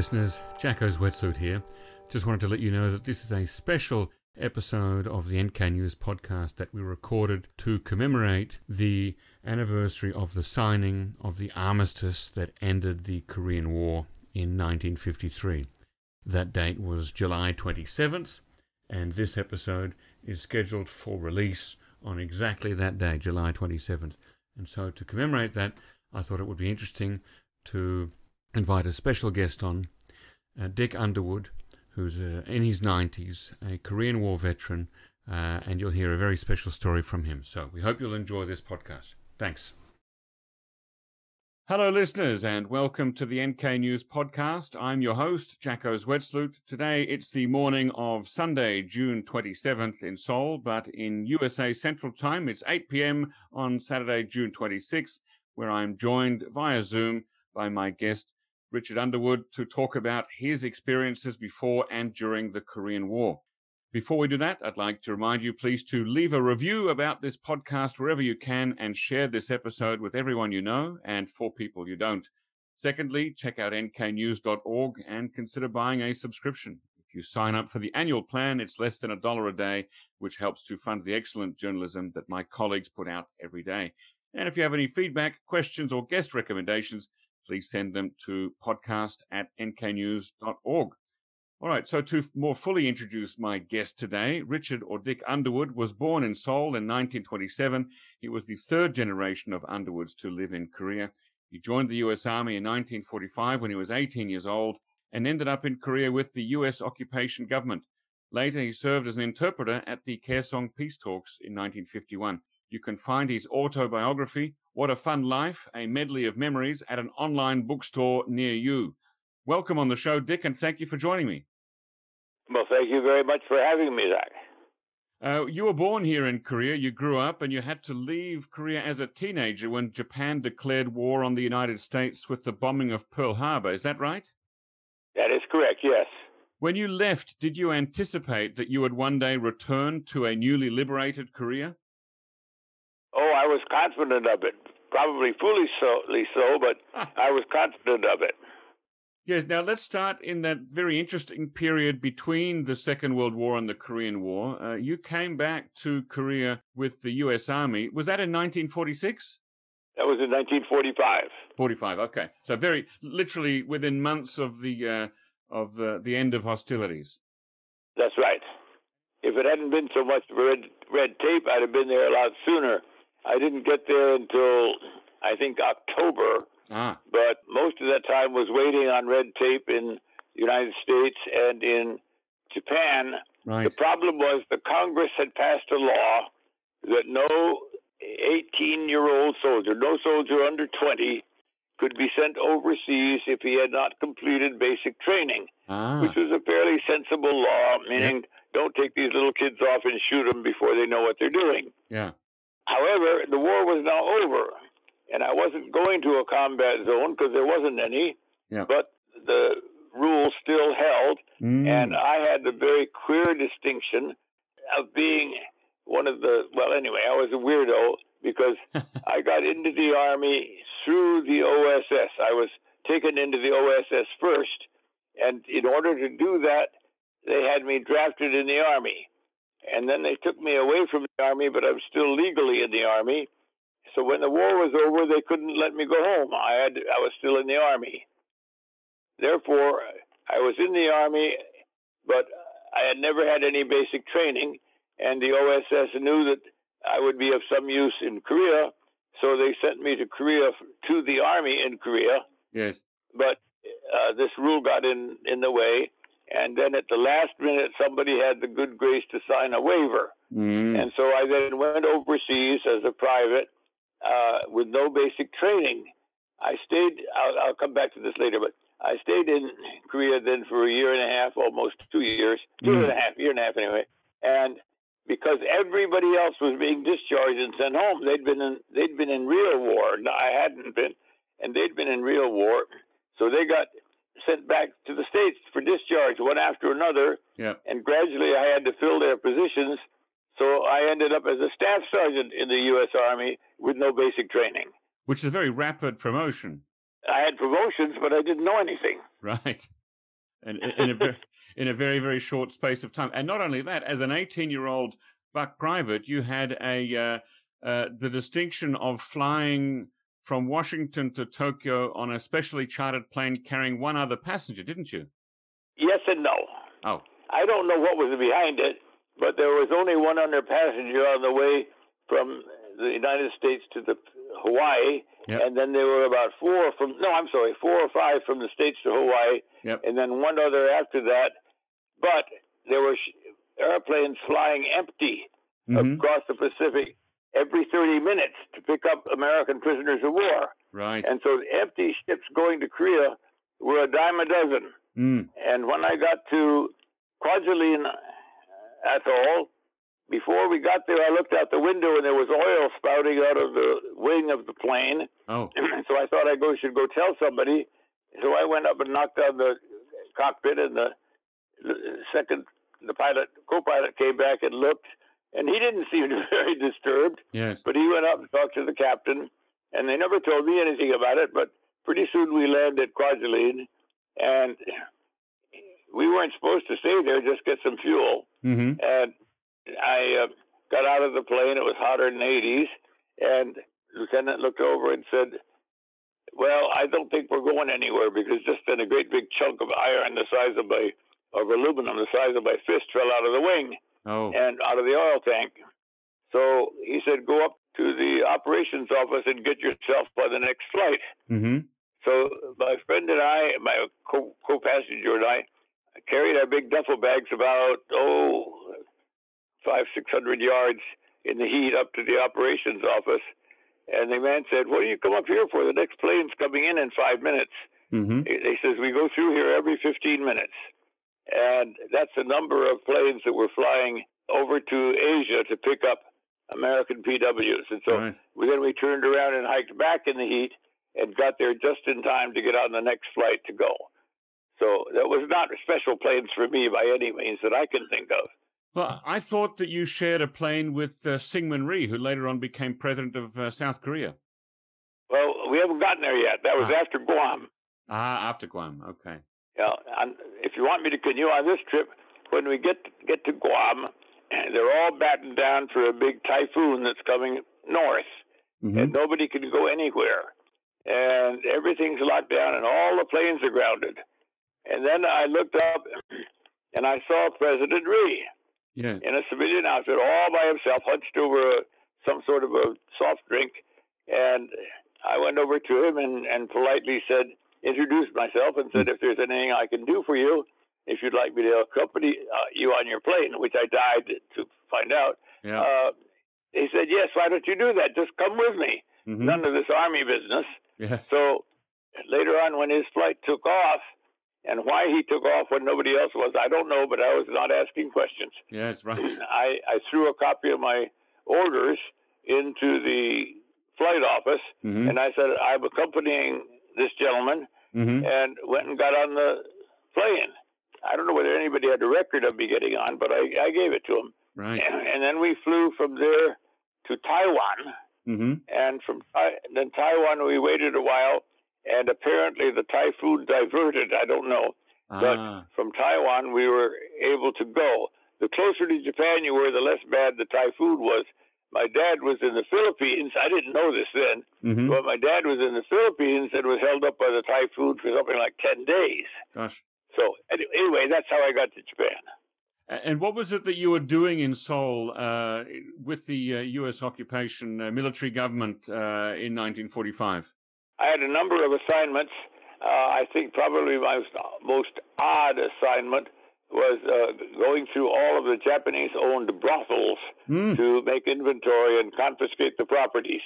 listeners. Jacco Zwetsloot here. Just wanted to let you know that this is a special episode of the NK News podcast that we recorded to commemorate the anniversary of the signing of the armistice that ended the Korean War in 1953. That date was July 27th, and this episode is scheduled for release on exactly that day, July 27th. And so, to commemorate that, I thought it would be interesting to invite a special guest on, uh, Dick Underwood, who's uh, in his 90s, a Korean War veteran, uh, and you'll hear a very special story from him. So we hope you'll enjoy this podcast. Thanks. Hello, listeners, and welcome to the NK News podcast. I'm your host, Jacco Zwetsloot. Today it's the morning of Sunday, June 27th in Seoul, but in USA Central Time it's 8 p.m. on Saturday, June 26th, where I'm joined via Zoom by my guest, Richard Underwood, to talk about his experiences before and during the Korean War. Before we do that, I'd like to remind you, please, to leave a review about this podcast wherever you can and share this episode with everyone you know and for people you don't. Secondly, check out nknews.org and consider buying a subscription. If you sign up for the annual plan, it's less than a dollar a day, which helps to fund the excellent journalism that my colleagues put out every day. And if you have any feedback, questions, or guest recommendations, please send them to podcast at nknews.org. All right, so to more fully introduce my guest today, Richard or Dick Underwood was born in Seoul in 1927. He was the third generation of Underwoods to live in Korea. He joined the U.S. Army in 1945 when he was 18 years old and ended up in Korea with the U.S. occupation government. Later, he served as an interpreter at the Kaesong peace talks in 1951. You can find his autobiography, What a Fun Life, a medley of memories, at an online bookstore near you. Welcome on the show, Dick, and thank you for joining me. Well, thank you very much for having me, Zach. Uh, you were born here in Korea. You grew up, and you had to leave Korea as a teenager when Japan declared war on the United States with the bombing of Pearl Harbor. Is that right? That is correct, yes. When you left, did you anticipate that you would one day return to a newly liberated Korea? Oh, I was confident of it. Probably foolishly so, but I was confident of it. Yes, now let's start in that very interesting period between the Second World War and the Korean War. Uh, you came back to Korea with the U.S. Army. Was that in 1946? That was in 1945. 45. Okay, so very literally within months of the uh, of the the end of hostilities. That's right. If it hadn't been so much red red tape, I'd have been there a lot sooner. I didn't get there until I think October Ah. But most of that time was waiting on red tape in the United States and in Japan. Right. The problem was the Congress had passed a law that no 18 year old soldier, no soldier under 20, could be sent overseas if he had not completed basic training, ah. which was a fairly sensible law, meaning yep. don't take these little kids off and shoot them before they know what they're doing. Yeah. However, the war was now over and I wasn't going to a combat zone because there wasn't any. Yeah. But the rules still held, mm. and I had the very clear distinction of being one of the. Well, anyway, I was a weirdo because I got into the army through the OSS. I was taken into the OSS first, and in order to do that, they had me drafted in the army. And then they took me away from the army, but I'm still legally in the army. So when the war was over, they couldn't let me go home. I had I was still in the army. Therefore, I was in the army, but I had never had any basic training, and the OSS knew that I would be of some use in Korea, so they sent me to Korea to the army in Korea. Yes. But uh, this rule got in in the way, and then at the last minute, somebody had the good grace to sign a waiver, mm. and so I then went overseas as a private uh, with no basic training. I stayed, I'll, I'll, come back to this later, but I stayed in Korea then for a year and a half, almost two years, two Mm. and a half, year and a half anyway. And because everybody else was being discharged and sent home, they'd been in, they'd been in real war. No, I hadn't been, and they'd been in real war. So they got sent back to the States for discharge one after another. Yeah. And gradually I had to fill their positions. So I ended up as a staff sergeant in the U.S. Army with no basic training. Which is a very rapid promotion. I had promotions, but I didn't know anything. Right. in, in, a, in a very, very short space of time. And not only that, as an 18 year old buck private, you had a uh, uh, the distinction of flying from Washington to Tokyo on a specially chartered plane carrying one other passenger, didn't you? Yes and no. Oh. I don't know what was behind it, but there was only one other passenger on the way from the United States to the Hawaii, yep. and then there were about four from no, I'm sorry, four or five from the states to Hawaii, yep. and then one other after that. But there were airplanes flying empty mm-hmm. across the Pacific every 30 minutes to pick up American prisoners of war. Right. And so the empty ships going to Korea were a dime a dozen. Mm. And when I got to Kwajalein Atoll, before we got there, I looked out the window and there was oil spouting out of the wing of the plane. Oh. so I thought I go should go tell somebody. So I went up and knocked on the cockpit, and the, the second the pilot co-pilot came back and looked, and he didn't seem very disturbed. Yes. But he went up and talked to the captain, and they never told me anything about it. But pretty soon we landed at Kwajalein, and we weren't supposed to stay there, just get some fuel. Mm-hmm. And I uh, got out of the plane. It was hotter than 80s, and the lieutenant looked over and said, "Well, I don't think we're going anywhere because just then a great big chunk of iron the size of my of aluminum the size of my fist fell out of the wing oh. and out of the oil tank. So he said, "Go up to the operations office and get yourself by the next flight." Mm-hmm. So my friend and I, my co- co-passenger and I, carried our big duffel bags about oh five six hundred yards in the heat up to the operations office, and the man said, "What do you come up here for? The next plane's coming in in five minutes." Mm-hmm. He says we go through here every fifteen minutes, and that's the number of planes that were flying over to Asia to pick up American PWs. And so right. we, then we turned around and hiked back in the heat and got there just in time to get on the next flight to go. So that was not special planes for me by any means that I can think of. Well, I thought that you shared a plane with uh, Syngman Rhee, who later on became president of uh, South Korea. Well, we haven't gotten there yet. That was Ah. after Guam. Ah, after Guam. Okay. Yeah, and if you want me to continue on this trip, when we get get to Guam, they're all battened down for a big typhoon that's coming north, Mm-hmm. and nobody can go anywhere, and everything's locked down, and all the planes are grounded. And then I looked up, and I saw President Rhee Yeah. in a civilian outfit, all by himself, hunched over a, some sort of a soft drink. And I went over to him and, and politely said, introduced myself and said, if there's anything I can do for you, if you'd like me to accompany uh, you on your plane, which I died to find out. Yeah. Uh, he said, yes, why don't you do that? Just come with me. mm-hmm. None of this army business. Yeah. So later on, when his flight took off, and why he took off when nobody else was, I don't know, but I was not asking questions. Yeah, that's right. I, I threw a copy of my orders into the flight office, Mm-hmm. and I said, I'm accompanying this gentleman, Mm-hmm. and went and got on the plane. I don't know whether anybody had a record of me getting on, but I, I gave it to him. Right. And then we flew from there to Taiwan, Mm-hmm. and from then Taiwan we waited a while, and apparently the typhoon diverted. I don't know, but Ah. from Taiwan we were able to go. The closer to Japan you were, the less bad the typhoon was. My dad was in the Philippines. I didn't know this then, Mm-hmm. but my dad was in the Philippines and was held up by the typhoon for something like ten days. Gosh. So anyway, that's how I got to Japan. And what was it that you were doing in Seoul uh, with the uh, U.S. occupation uh, military government uh, in 1945? I had a number of assignments. Uh, I think probably my most, most odd assignment was uh, going through all of the Japanese-owned brothels Mm. to make inventory and confiscate the properties.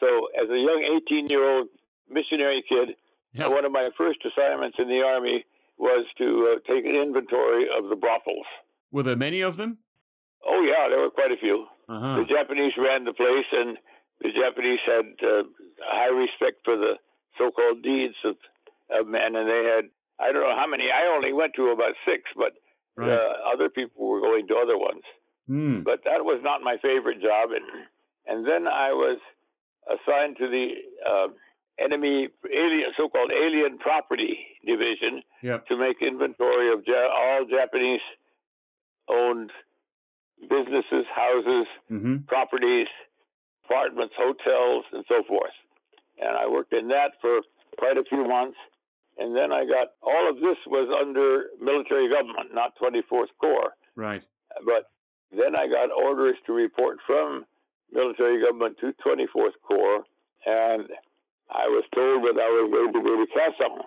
So, as a young 18-year-old missionary kid, Yeah. one of my first assignments in the army was to uh, take an inventory of the brothels. Were there many of them? Oh yeah, there were quite a few. Uh-huh. The Japanese ran the place, and the Japanese had uh, high respect for the so-called deeds of, of men, and they had I don't know how many. I only went to about six, but Right. uh, other people were going to other ones. Mm. But that was not my favorite job, and and then I was assigned to the uh, enemy alien, so-called alien property division Yep. to make inventory of ja- all Japanese owned businesses, houses, Mm-hmm. properties, apartments, hotels, and so forth. And I worked in that for quite a few months. And then I got all of this was under military government, not 24th Corps. Right. But then I got orders to report from military government to 24th Corps, and I was told that I was going to go to Kassam.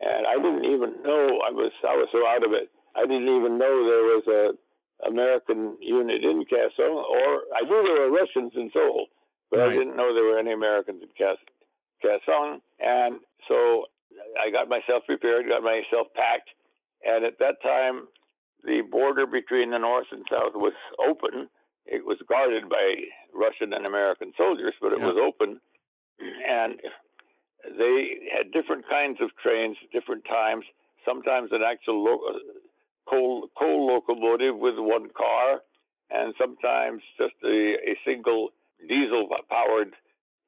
And I didn't even know I was I was so out of it. I didn't even know there was a American unit in Kassam, or I knew there were Russians in Seoul, but I didn't know there were any Americans in Kass- Kassam. And so I got myself prepared, got myself packed, and at that time the border between the north and south was open. It was guarded by Russian and American soldiers, but it Yeah. was open, and they had different kinds of trains, different times. Sometimes an actual lo- uh, coal coal locomotive with one car, and sometimes just a, a single diesel powered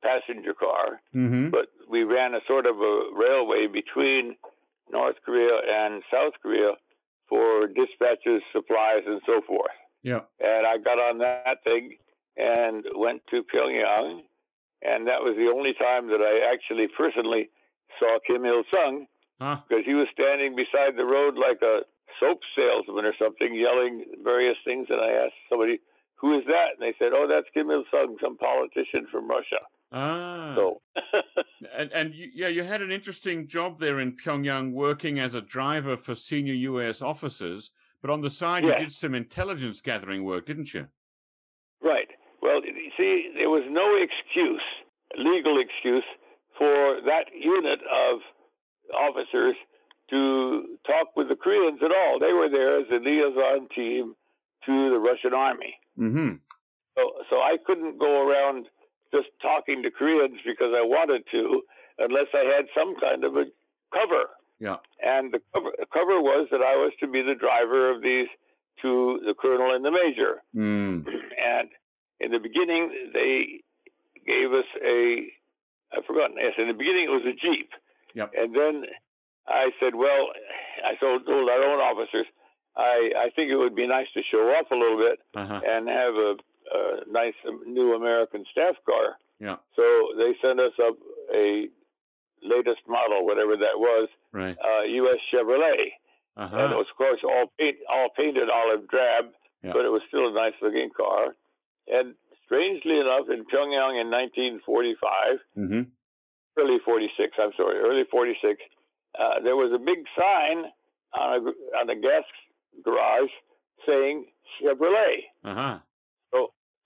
passenger car. Mm-hmm. But we ran a sort of a railway between North Korea and South Korea for dispatches, supplies, and so forth. Yep. And I got on that thing and went to Pyongyang, and that was the only time that I actually personally saw Kim Il Sung Ah. because he was standing beside the road like a soap salesman or something, yelling various things. And I asked somebody, "Who is that?" And they said, "Oh, that's Kim Il Sung, some politician from Russia." Ah. So And, and you, yeah, you had an interesting job there in Pyongyang working as a driver for senior U.S. officers, but on the side Yes. you did some intelligence gathering work, didn't you? Right. Well, you see, there was no excuse, legal excuse, for that unit of officers to talk with the Koreans at all. They were there as a liaison team to the Russian army. Mm-hmm. So, so I couldn't go around just talking to Koreans because I wanted to, unless I had some kind of a cover. Yeah. And the cover, the cover was that I was to be the driver of these to the colonel and the major. Mm. And in the beginning, they gave us a, I've forgotten, yes, in the beginning it was a Jeep. Yep. And then I said, well, I told, told our own officers, I, I think it would be nice to show off a little bit Uh-huh. and have a, a nice new American staff car. Yeah. So they sent us up a latest model, whatever that was, Right. uh, U.S. Chevrolet, and it Uh-huh. was, of course, all paint, all painted olive drab, Yeah. but it was still a nice looking car. And strangely enough, in Pyongyang in 1945, Mm-hmm. early 46, I'm sorry, early 46, uh, there was a big sign on a on a gas garage saying Chevrolet. Uh-huh.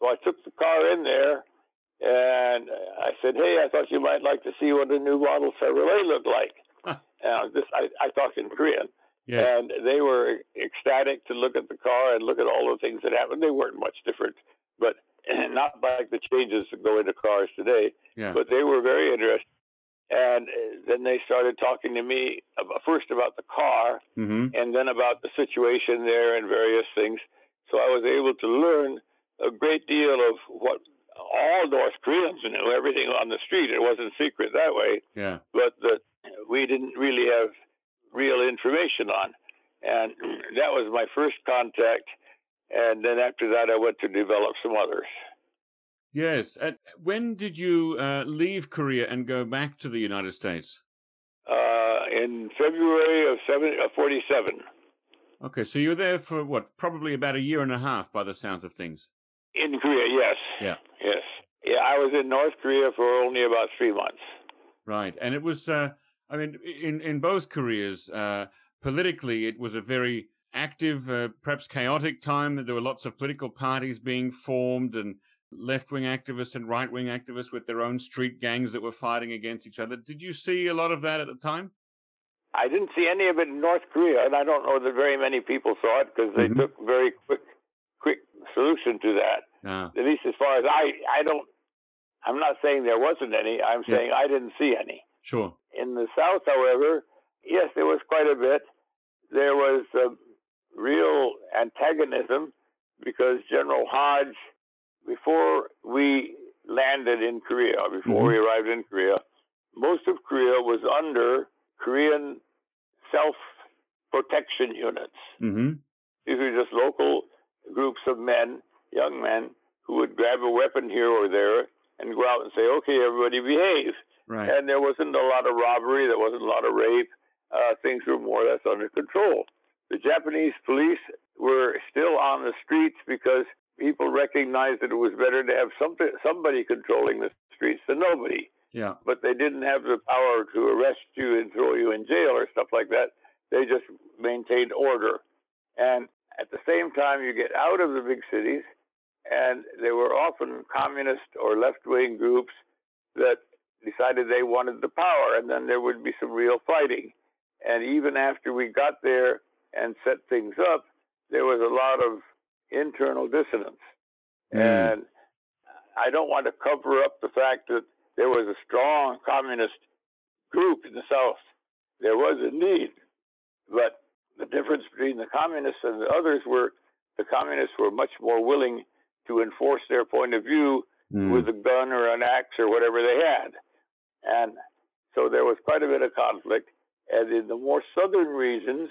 So I took the car in there and I said, Hey, I thought you might like to see what a new model Chevrolet looked like. Huh. And this, I, I talked in Korean. Yes. And they were ecstatic to look at the car and look at all the things that happened. They weren't much different, but not like the changes that go into cars today. yeah. But they were very interested. And uh, then they started talking to me about, first about the car Mm-hmm. and then about the situation there and various things. So I was able to learn a great deal of what all North Koreans knew, everything on the street. It wasn't secret that way, Yeah. but that we didn't really have real information on. And that was my first contact. And then after that, I went to develop some others. Yes. And when did you uh, leave Korea and go back to the United States? Uh, in February of seven, uh, 47. Okay, so you were there for what? Probably about a year and a half, by the sounds of things. In Korea, yes. Yeah. Yes. Yeah, I was in North Korea for only about three months. Right, and it was. Uh, I mean, in in both Koreas, uh, politically, it was a very active, uh, perhaps chaotic time. There were lots of political parties being formed, and left wing activists and right wing activists with their own street gangs that were fighting against each other. Did you see a lot of that at the time? I didn't see any of it in North Korea, and I don't know that very many people saw it because they Mhm. took very quick, quick solution to that. Ah, At least as far as I, I don't. I'm not saying there wasn't any. I'm Yeah. saying I didn't see any. sure. In the South, however, yes, there was quite a bit. There was a real antagonism because General Hodge, before we landed in Korea, before Mhm. we arrived in Korea, most of Korea was under Korean self protection units. Mm-hmm. These were just local groups of men, young men, who would grab a weapon here or there and go out and say, okay, everybody behave. Right. And there wasn't a lot of robbery, there wasn't a lot of rape. Uh, things were more or less under control. The Japanese police were still on the streets because people recognized that it was better to have something, somebody controlling the streets than nobody. Yeah. But they didn't have the power to arrest you and throw you in jail or stuff like that. They just maintained order. And at the same time, you get out of the big cities, and there were often communist or left wing groups that decided they wanted the power, and then there would be some real fighting. And even after we got there and set things up, there was a lot of internal dissonance. Mm. And I don't want to cover up the fact that there was a strong communist group in the South. There was indeed. But the difference between the communists and the others were the communists were much more willing to enforce their point of view Mm. with a gun or an axe or whatever they had. And so there was quite a bit of conflict. And in the more southern regions,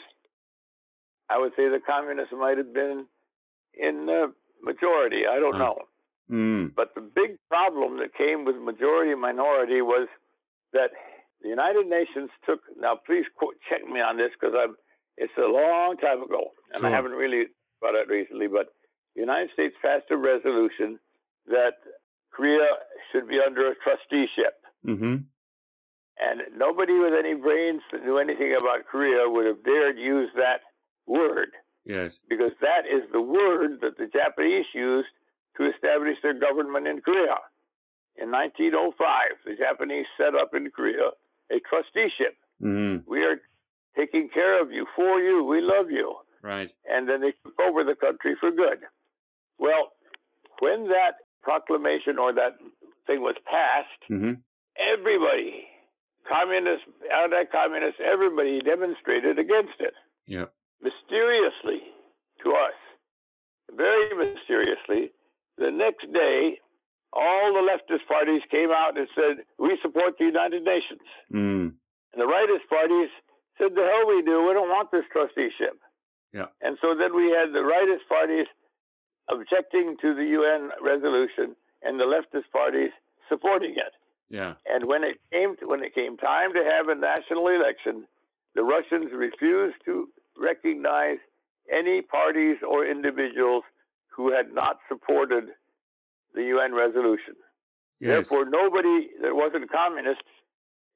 I would say the communists might have been in the majority. I don't know. Mm. But the big problem that came with majority and minority was that the United Nations took. Now, please quote, check me on this because I'm. It's a long time ago, and Sure. I haven't really thought it recently. But United States passed a resolution that Korea should be under a trusteeship, Mm-hmm. and nobody with any brains that knew anything about Korea would have dared use that word Yes. because that is the word that the Japanese used to establish their government in Korea. In 1905, the Japanese set up in Korea a trusteeship. Mm-hmm. We are taking care of you, for you, we love you. Right. And then they took over the country for good. Well, when that proclamation or that thing was passed, Mm-hmm. everybody, communists, anti communists, everybody demonstrated against it Yep. mysteriously to us, very mysteriously, the next day, all the leftist parties came out and said, We support the United Nations. Mm. And the rightist parties said, The hell we do. We don't want this trusteeship. Yeah. And so then we had the rightist parties objecting to the UN resolution and the leftist parties supporting it. Yeah. And when it came to, when it came time to have a national election, the Russians refused to recognize any parties or individuals who had not supported the UN resolution. Yes. Therefore, nobody that wasn't communist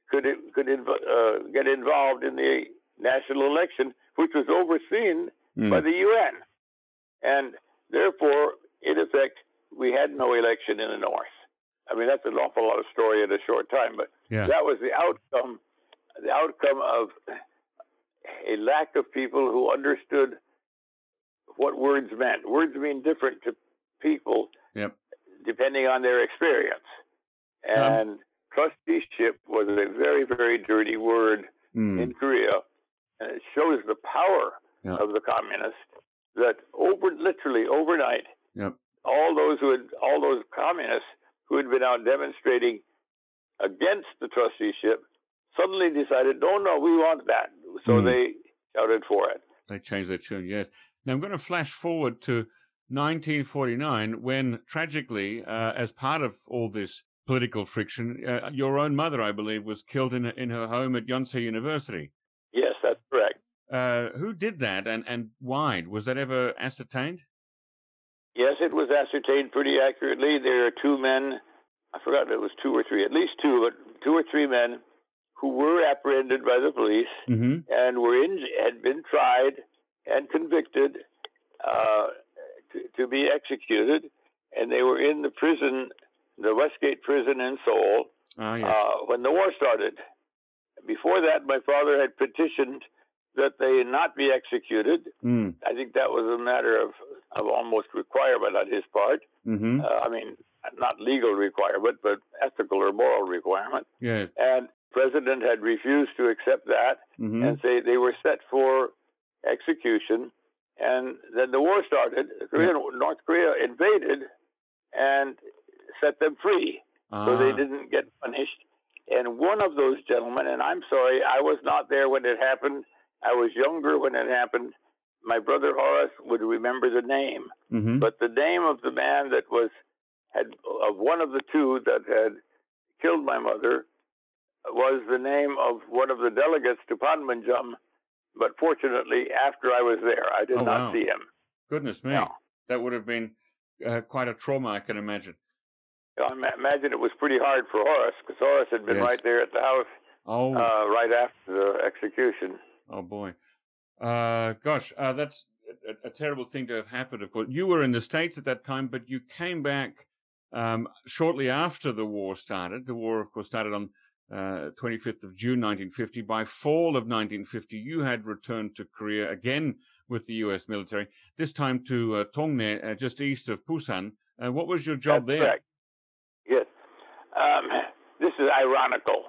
could could inv- uh, get involved in the national election, which was overseen Mm. by the UN. And therefore, in effect, we had no election in the North. I mean, that's an awful lot of story in a short time, but Yeah. that was the outcome, the outcome of a lack of people who understood what words meant. Words mean different to people Yep. depending on their experience. And trusteeship was a very, very dirty word Mm. in Korea, and it shows the power Yeah. of the communists that over literally overnight, Yep. all those who had all those communists who had been out demonstrating against the trusteeship suddenly decided, no, no, we want that. So Mm. they shouted for it. They changed their tune, yes. Now I'm going to flash forward to 1949 when, tragically, uh, as part of all this political friction, uh, your own mother, I believe, was killed in, in her home at Yonsei University. Yes, that's correct. Uh, who did that and, and why? Was that ever ascertained? Yes, it was ascertained pretty accurately. There are two men, I forgot if it was two or three, at least two, but two or three men who were apprehended by the police Mm-hmm. and were in, had been tried and convicted uh, to, to be executed, and they were in the prison, the Westgate prison in Seoul, Ah, yes. uh, when the war started. Before that, my father had petitioned that they not be executed. mm. I think that was a matter of, of almost requirement on his part. Mm-hmm. Uh, I mean, not legal requirement, but ethical or moral requirement. Yes. And president had refused to accept that Mm-hmm. and say they were set for execution. And then the war started. Korea, North Korea invaded and set them free, so they Ah, didn't get punished. And one of those gentlemen, and I'm sorry, I was not there when it happened, I was younger when it happened. My brother Horace would remember the name, hmm but the name of the man that was had of one of the two that had killed my mother was the name of one of the delegates to Panmunjom. But fortunately, after I was there, I did Oh, not wow. see him. Goodness me, No. that would have been uh, quite a trauma, I can imagine. I imagine it was pretty hard for Horace because Horace had been Yes. right there at the house Oh, uh, right after the execution. Oh boy. Uh, gosh, uh, that's a, a terrible thing to have happened. Of course, you were in the states at that time, but you came back um, shortly after the war started. The war, of course, started on uh, 25th of June 1950. By fall of 1950, you had returned to Korea again with the U.S. military. This time to uh, Tongne, uh, just east of Busan. Uh, what was your job That's there? correct. Yes. Um, this is ironical.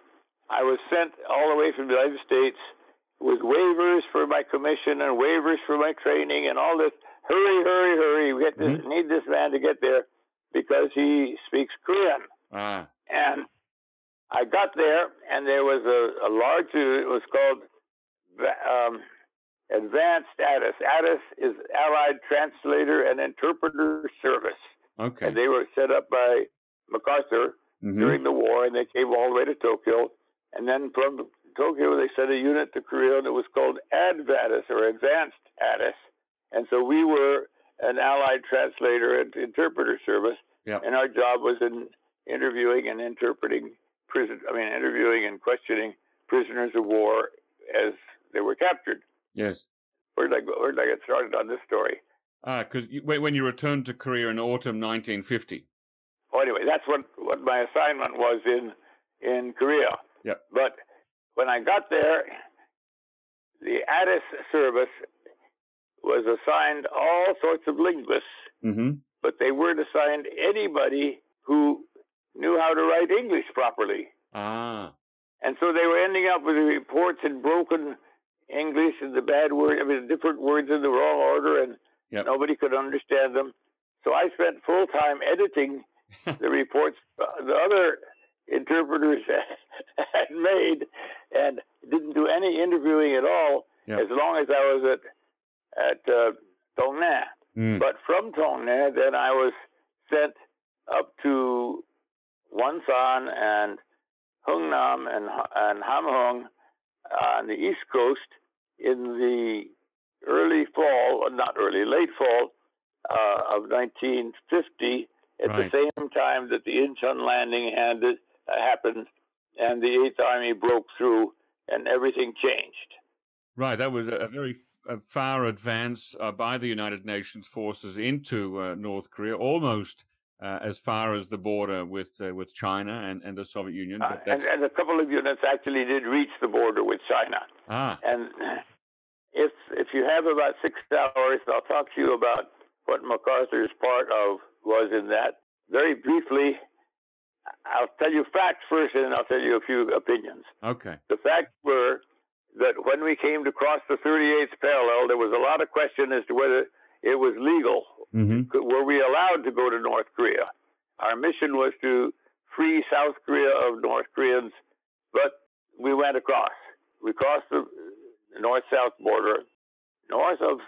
I was sent all the way from the United States with waivers for my commission and waivers for my training and all this. Hurry, hurry, hurry! We get this, need this man to get there because he speaks Korean. Ah, And I got there, and there was a, a large. It was called um, Advanced ATIS. ATIS is Allied Translator and Interpreter Service, okay. and they were set up by MacArthur Mhm. during the war, and they came all the way to Tokyo. And then from Tokyo, they sent a unit to Korea, and it was called ADVATIS or Advanced ATIS. And so we were an Allied translator and interpreter service, Yep. and our job was in interviewing and interpreting prison. I mean, interviewing and questioning prisoners of war as they were captured. Yes. Where did I go? Where did I get started on this story? Ah, because when you returned to Korea in autumn 1950. Oh, anyway, that's what, what my assignment was in in Korea. Yep. But when I got there, the ATIS service was assigned all sorts of linguists, Mm-hmm. but they weren't assigned anybody who knew how to write English properly. Ah, And so they were ending up with reports in broken English and the bad word, I mean, different words in the wrong order, and Yep. nobody could understand them. So I spent full time editing the reports uh, the other interpreters had made and didn't do any interviewing at all Yep. as long as I was at at uh, Tongna. Mm. But from Tongna, then I was sent up to Wonsan and Hungnam and and Hamhung on the east coast in the early fall, not early, late fall uh, of 1950, at Right. the same time that the Incheon landing had, uh, happened and the Eighth Army broke through and everything changed. Right, that was a a very uh, far advance uh, by the United Nations forces into uh, North Korea, almost uh, as far as the border with uh, with China and, and the Soviet Union. Uh, and, and a couple of units actually did reach the border with China. ah, And if if you have about six hours, I'll talk to you about what MacArthur's part of was in that. Very briefly, I'll tell you facts first, and then I'll tell you a few opinions. okay, The facts were that when we came to cross the 38th parallel, there was a lot of question as to whether it was legal. hmm Were we allowed to go to North Korea? Our mission was to free South Korea of North Koreans, but we went across. We crossed the north-south border. North of,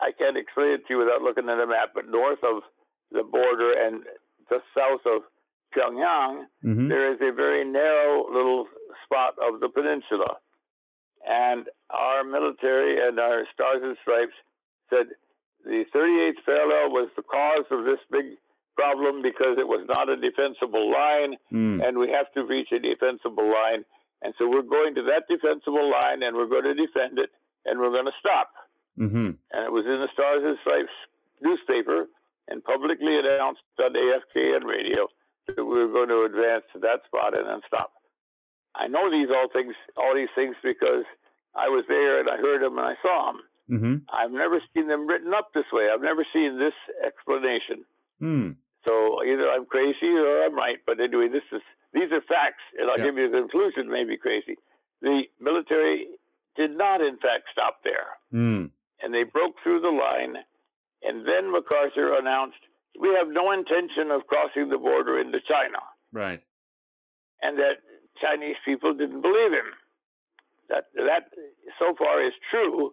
I can't explain it to you without looking at a map, but north of the border and just south of Pyongyang, hmm there is a very narrow little spot of the peninsula. And our military and our Stars and Stripes said the 38th parallel was the cause of this big problem because it was not a defensible line, mm. and we have to reach a defensible line. And so we're going to that defensible line, and we're going to defend it, and we're going to stop. hmm And it was in the Stars and Stripes newspaper and publicly announced on AFKN radio that we were going to advance to that spot and then stop. I know these all things, all these things because I was there and I heard them and I saw them. hmm I've never seen them written up this way. I've never seen this explanation. Mm. So either I'm crazy or I'm right. But anyway, this is these are facts, and I'll Yeah. give you the conclusion. Maybe crazy. The military did not, in fact, stop there Mm. and they broke through the line. And then MacArthur announced, We have no intention of crossing the border into China. Right. And that Chinese people didn't believe him. that that so far is true,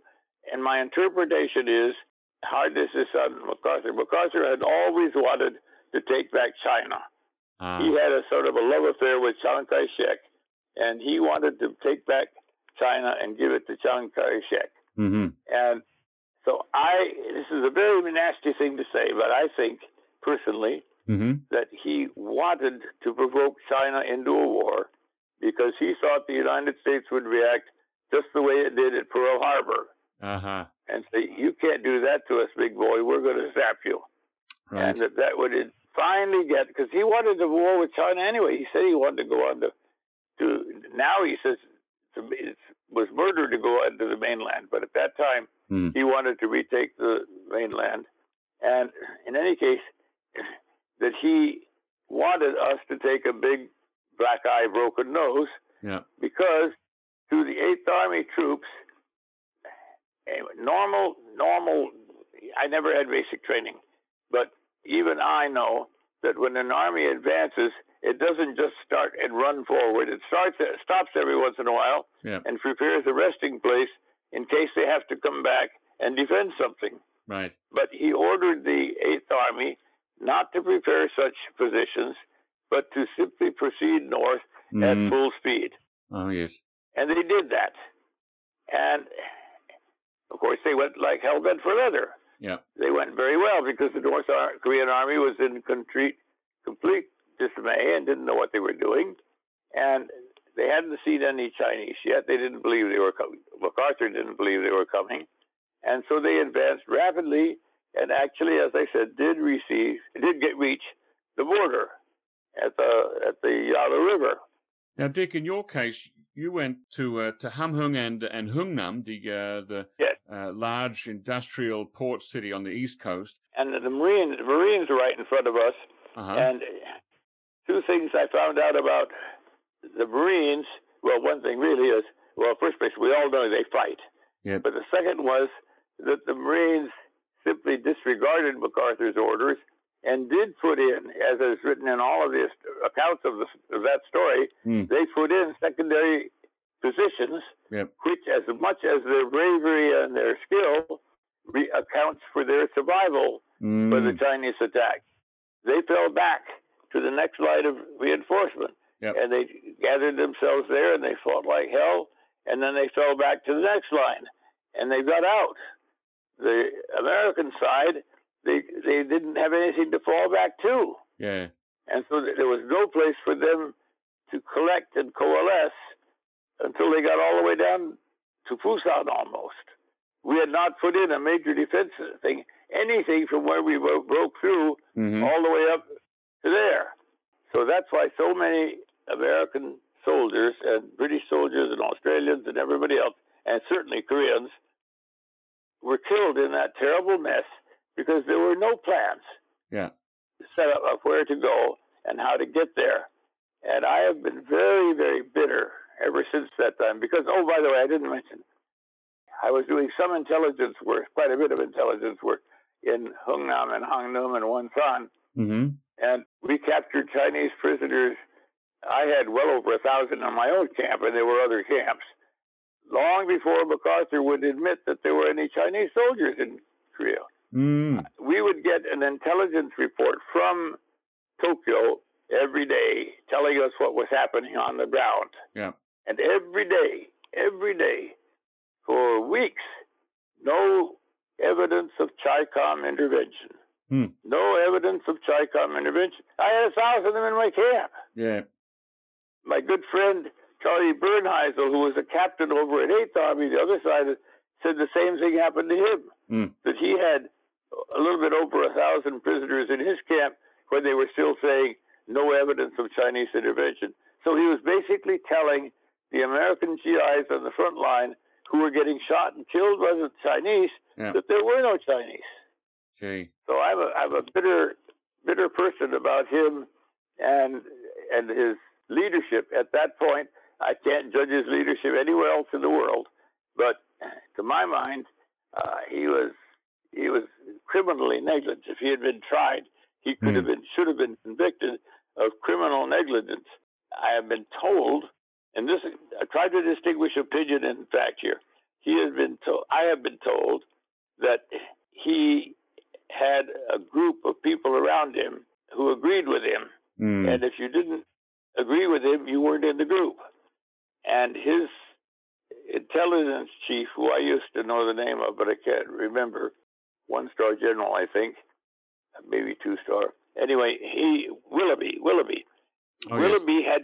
and my interpretation is hardness is on MacArthur. MacArthur had always wanted to take back China. Uh, he had a sort of a love affair with Chiang Kai-shek, and he wanted to take back China and give it to Chiang Kai-shek. Mm-hmm. And I, this is a very nasty thing to say, but I think personally mm-hmm. that he wanted to provoke China into a war because he thought the United States would react just the way it did at Pearl Harbor. Uh-huh. And say, you can't do that to us, big boy. We're going to zap you. Right. And that, that would finally get, because he wanted the war with China anyway. He said he wanted to go on to, to now he says it was murder to go on to the mainland. But at that time, mm. he wanted to retake the mainland. And in any case, that he wanted us to take a big black eye, broken nose, yeah. because to the Eighth Army troops, normal, normal. I never had basic training, but even I know that when an army advances, it doesn't just start and run forward. It starts, stops every once in a while, yeah. and prepares a resting place in case they have to come back and defend something. Right. But he ordered the Eighth Army not to prepare such positions, but to simply proceed north mm. at mm-hmm. full speed. Oh yes. And they did that. And of course, they went like hell bent for leather. Yeah. They went very well because the North Korean army was in complete, complete dismay and didn't know what they were doing. And they hadn't seen any Chinese yet. They didn't believe they were coming. MacArthur didn't believe they were coming. And so they advanced rapidly and actually, as I said, did receive, did get reach the border at the at the Yalu River. Now, Dick, in your case, you went to uh, to Hamhung and and Hungnam, the uh, the yes. uh, large industrial port city on the east coast. And the Marines, the Marines are right in front of us. Uh-huh. And two things I found out about the Marines. Well, one thing really is well, first place we all know they fight. Yep. But the second was that the Marines simply disregarded MacArthur's orders and did put in, as is written in all of the accounts of, the, of that story, mm. they put in secondary positions, yep. which, as much as their bravery and their skill, re- accounts for their survival mm. for the Chinese attack. They fell back to the next line of reinforcement, yep. and they gathered themselves there, and they fought like hell, and then they fell back to the next line, and they got out. The American side they they didn't have anything to fall back to. Yeah. And so there was no place for them to collect and coalesce until they got all the way down to Fusan almost. We had not put in a major defense thing, anything from where we broke through mm-hmm. all the way up to there. So that's why so many American soldiers and British soldiers and Australians and everybody else, and certainly Koreans, were killed in that terrible mess because there were no plans yeah. set up of where to go and how to get there. And I have been very, very bitter ever since that time because, oh, by the way, I didn't mention, I was doing some intelligence work, quite a bit of intelligence work in Hungnam and Hangnam and Wonsan. Mm-hmm. And we captured Chinese prisoners. I had well over a thousand in my own camp, and there were other camps. Long before MacArthur would admit that there were any Chinese soldiers in Korea. Mm. We would get an intelligence report from Tokyo every day telling us what was happening on the ground. Yeah. And every day, every day, for weeks, no evidence of CHICOM intervention. Hmm. No evidence of CHICOM intervention. I had a thousand of them in my camp. Yeah. My good friend Charlie Bernheisel, who was a captain over at 8th Army, the other side, said the same thing happened to him. Mm. That he had a little bit over a thousand prisoners in his camp when they were still saying no evidence of Chinese intervention. So he was basically telling the American GIs on the front line who were getting shot and killed by the Chinese yeah. that there were no Chinese. Gee. So I'm a I'm a bitter bitter person about him and and his leadership at that point. I can't judge his leadership anywhere else in the world, but to my mind, uh, he was he was criminally negligent. If he had been tried, he could mm. have been should have been convicted of criminal negligence. I have been told and this I tried to distinguish a pigeon in fact here. He has been told, I have been told that he had a group of people around him who agreed with him, Mm. and if you didn't agree with him, you weren't in the group. And his intelligence chief, who I used to know the name of, but I can't remember, one star general, I think, maybe two star. Anyway, he Willoughby, Willoughby, Oh, yes. Willoughby had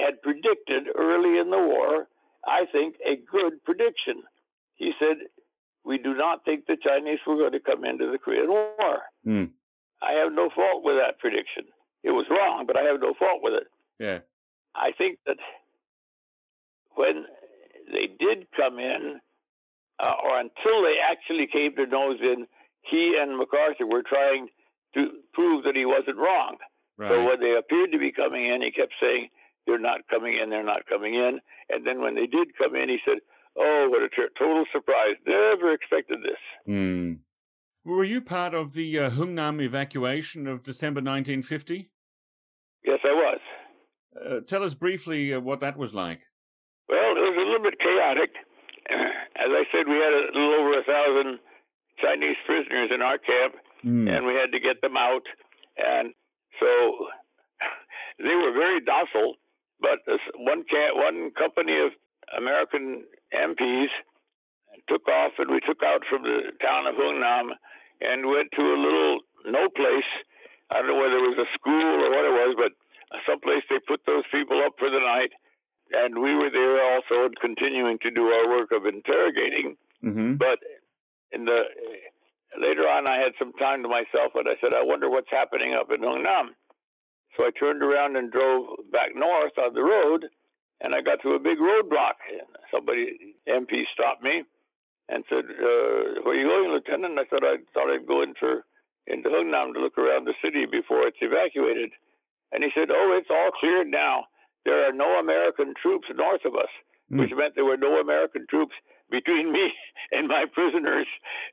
had predicted early in the war, I think, a good prediction. He said, "We do not think the Chinese were going to come into the Korean War." Mm. I have no fault with that prediction. It was wrong, but I have no fault with it. Yeah. I think that when they did come in, uh, or until they actually came to nose in, he and MacArthur were trying to prove that he wasn't wrong. Right. So when they appeared to be coming in, he kept saying, "They're not coming in. They're not coming in." And then when they did come in, he said, "Oh, what a ter- total surprise! Never expected this." Mm. Were you part of the uh, Hungnam evacuation of December 1950? Yes, I was. Uh, tell us briefly uh, what that was like. Well, it was a little bit chaotic. As I said, we had a little over a thousand Chinese prisoners in our camp, Mm. and we had to get them out. And so they were very docile. But one camp, one company of American MPs took off, and we took out from the town of Hungnam and went to a little no place. I don't know whether it was a school or what it was, but someplace they put those people up for the night. And we were there also continuing to do our work of interrogating. hmm But in the later on, I had some time to myself, and I said, I wonder what's happening up in Hungnam. So I turned around and drove back north on the road, and I got to a big roadblock. And somebody, MP, stopped me and said, uh, "Where are you going, Lieutenant?" I said, "I thought I'd go in for into Hungnam to look around the city before it's evacuated." And he said, "Oh, it's all cleared now. There are no American troops north of us." Mm. which meant there were no American troops between me and my prisoners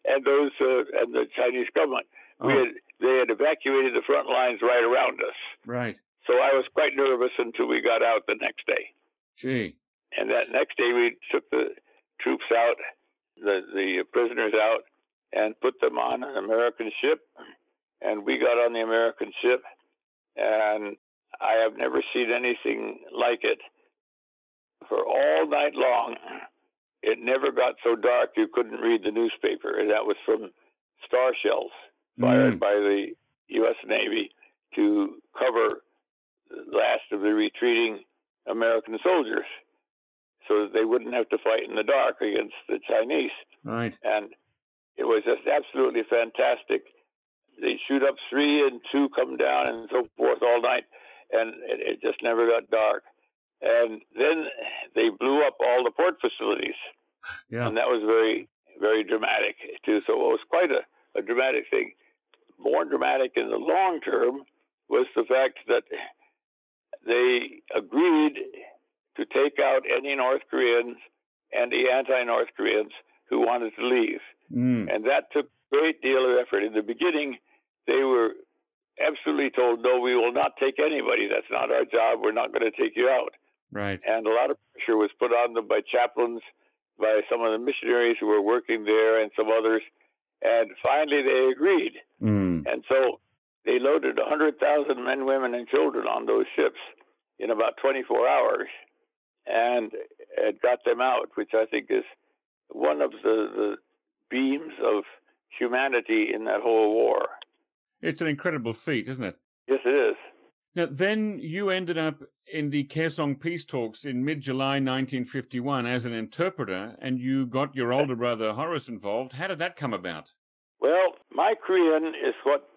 and those uh, and the Chinese government. We Oh. had they had evacuated the front lines right around us, Right. so I was quite nervous until we got out the next day. Gee. And that next day, we took the troops out, the the prisoners out, and put them on an American ship. And we got on the American ship, and I have never seen anything like it. For all night long, it never got so dark you couldn't read the newspaper. And that was from star shells fired Mm. by the U.S. Navy to cover the last of the retreating American soldiers so that they wouldn't have to fight in the dark against the Chinese. Right. And it was just absolutely fantastic. They shoot up three and two come down and so forth all night, and it, it just never got dark. And then they blew up all the port facilities Yeah. and that was very, very dramatic too. So it was quite a, a dramatic thing. More dramatic in the long term was the fact that they agreed to take out any North Koreans and the anti-North Koreans who wanted to leave, Mm. and that took a great deal of effort. In the beginning, they were absolutely told, "No, we will not take anybody. That's not our job. We're not going to take you out." Right. and a lot of pressure was put on them by chaplains, by some of the missionaries who were working there, and some others. And finally, they agreed. Mm. And so they loaded 100,000 men, women, and children on those ships in about 24 hours and it got them out, which I think is one of the, the beams of humanity in that whole war. It's an incredible feat, isn't it? Yes, it is. Now, then you ended up in the Kaesong peace talks in mid July 1951 as an interpreter, and you got your older brother Horace involved. How did that come about? Well, my Korean is what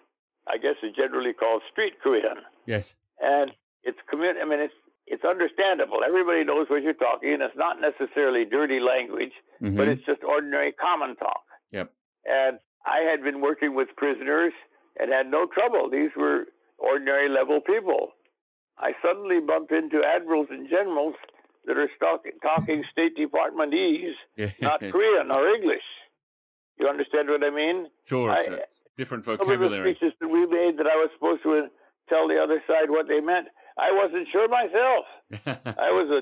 I guess is generally called street Korean. Yes. and it's commun- I mean, it's it's understandable. Everybody knows what you're talking, and it's not necessarily dirty language, Mhm. but it's just ordinary common talk. Yep. And I had been working with prisoners and had no trouble. These were ordinary level people. I suddenly bump into admirals and generals that are talk- talking State Departmentese, not Korean or English. You understand what I mean? Sure. I- different Some of the vocabulary. speeches that we made that I was supposed to tell the other side what they meant, I wasn't sure myself. I was a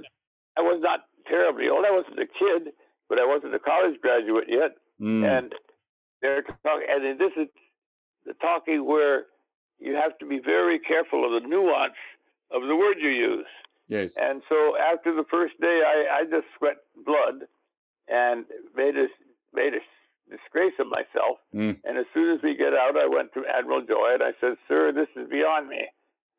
I was not terribly old. I wasn't a kid, but I wasn't a college graduate yet. Mm. And they're talking, and this is talking where you have to be very careful of the nuance of the word you use. yes. And so after the first day, I, I just sweat blood and made a made a disgrace of myself. Mm. And as soon as we get out, I went to Admiral Joy and I said, "Sir, this is beyond me.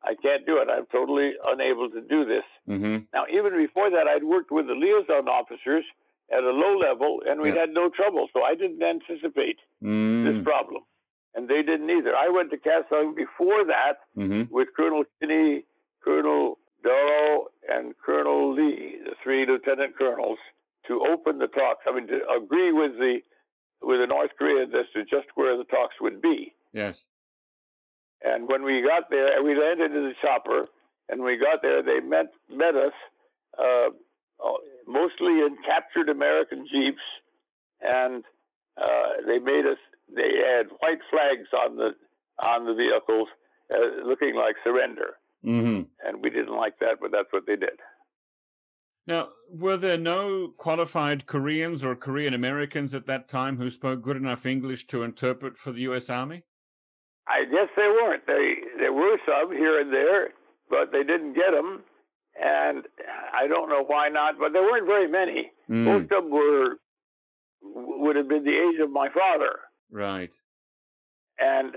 I can't do it. I'm totally unable to do this." Mm-hmm. Now, even before that, I'd worked with the liaison officers at a low level, and we Yeah. had no trouble. So I didn't anticipate this Mm. problem, and they didn't either. I went to Kaesong before that Mm-hmm. with Colonel Kinney, Colonel Darrow, and Colonel Lee, the three lieutenant colonels, to open the talks. I mean, to agree with the with the North Koreans as to just where the talks would be. Yes. And when we got there, we landed in the chopper, and we got there, they met met us uh, mostly in captured American jeeps, and uh, they made us. They had white flags on the on the vehicles, uh, looking like surrender, Mm-hmm. and we didn't like that, but that's what they did. Now, were there no qualified Koreans or Korean Americans at that time who spoke good enough English to interpret for the U.S. Army? I guess they weren't. They there were some here and there, but they didn't get them, and I don't know why not. But there weren't very many. Mm. Most of them were would have been the age of my father. Right. And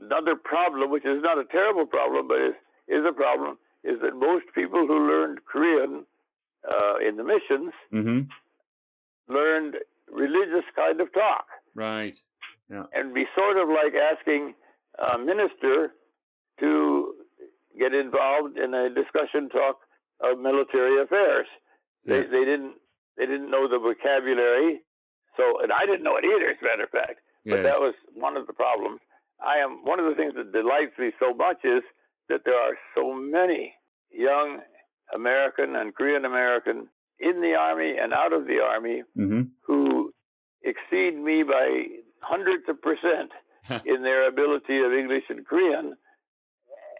another problem, which is not a terrible problem, but is is a problem, is that most people who learned Korean uh, in the missions Mm-hmm. learned religious kind of talk, Right. Yeah. and be sort of like asking a minister to get involved in a discussion talk of military affairs. They Yeah. they didn't they didn't know the vocabulary, so and I didn't know it either. As a matter of fact. But Yes. that was one of the problems. I am one of the things that delights me so much is that there are so many young American and Korean American in the army and out of the army Mm-hmm. who exceed me by hundreds of percent in their ability of English and Korean.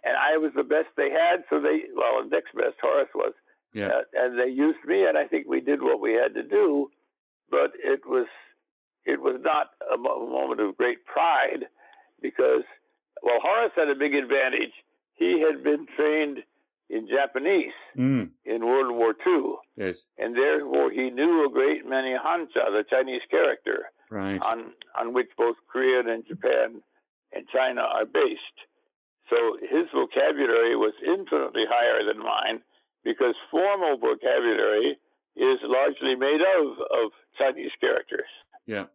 And I was the best they had, so they well, next best Horace was, Yeah. uh, and they used me, and I think we did what we had to do, but it was it was not a moment of great pride because well, Horace had a big advantage. He had been trained in Japanese Mm. in World War II, Yes. and therefore he knew a great many Hancha, the Chinese character, Right. on on which both Korea and Japan and China are based. So his vocabulary was infinitely higher than mine because formal vocabulary is largely made of of Chinese characters. Yeah.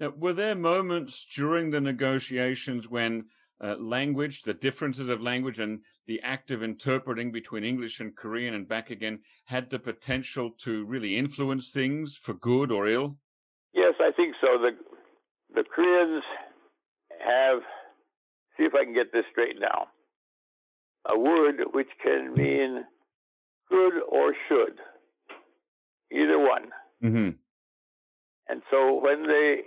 Now, were there moments during the negotiations when uh, language, the differences of language, and the act of interpreting between English and Korean and back again had the potential to really influence things for good or ill? Yes, I think so. The the Koreans have see if I can get this straight now. A word which can mean good or should. Either one. Mm-hmm. And so when they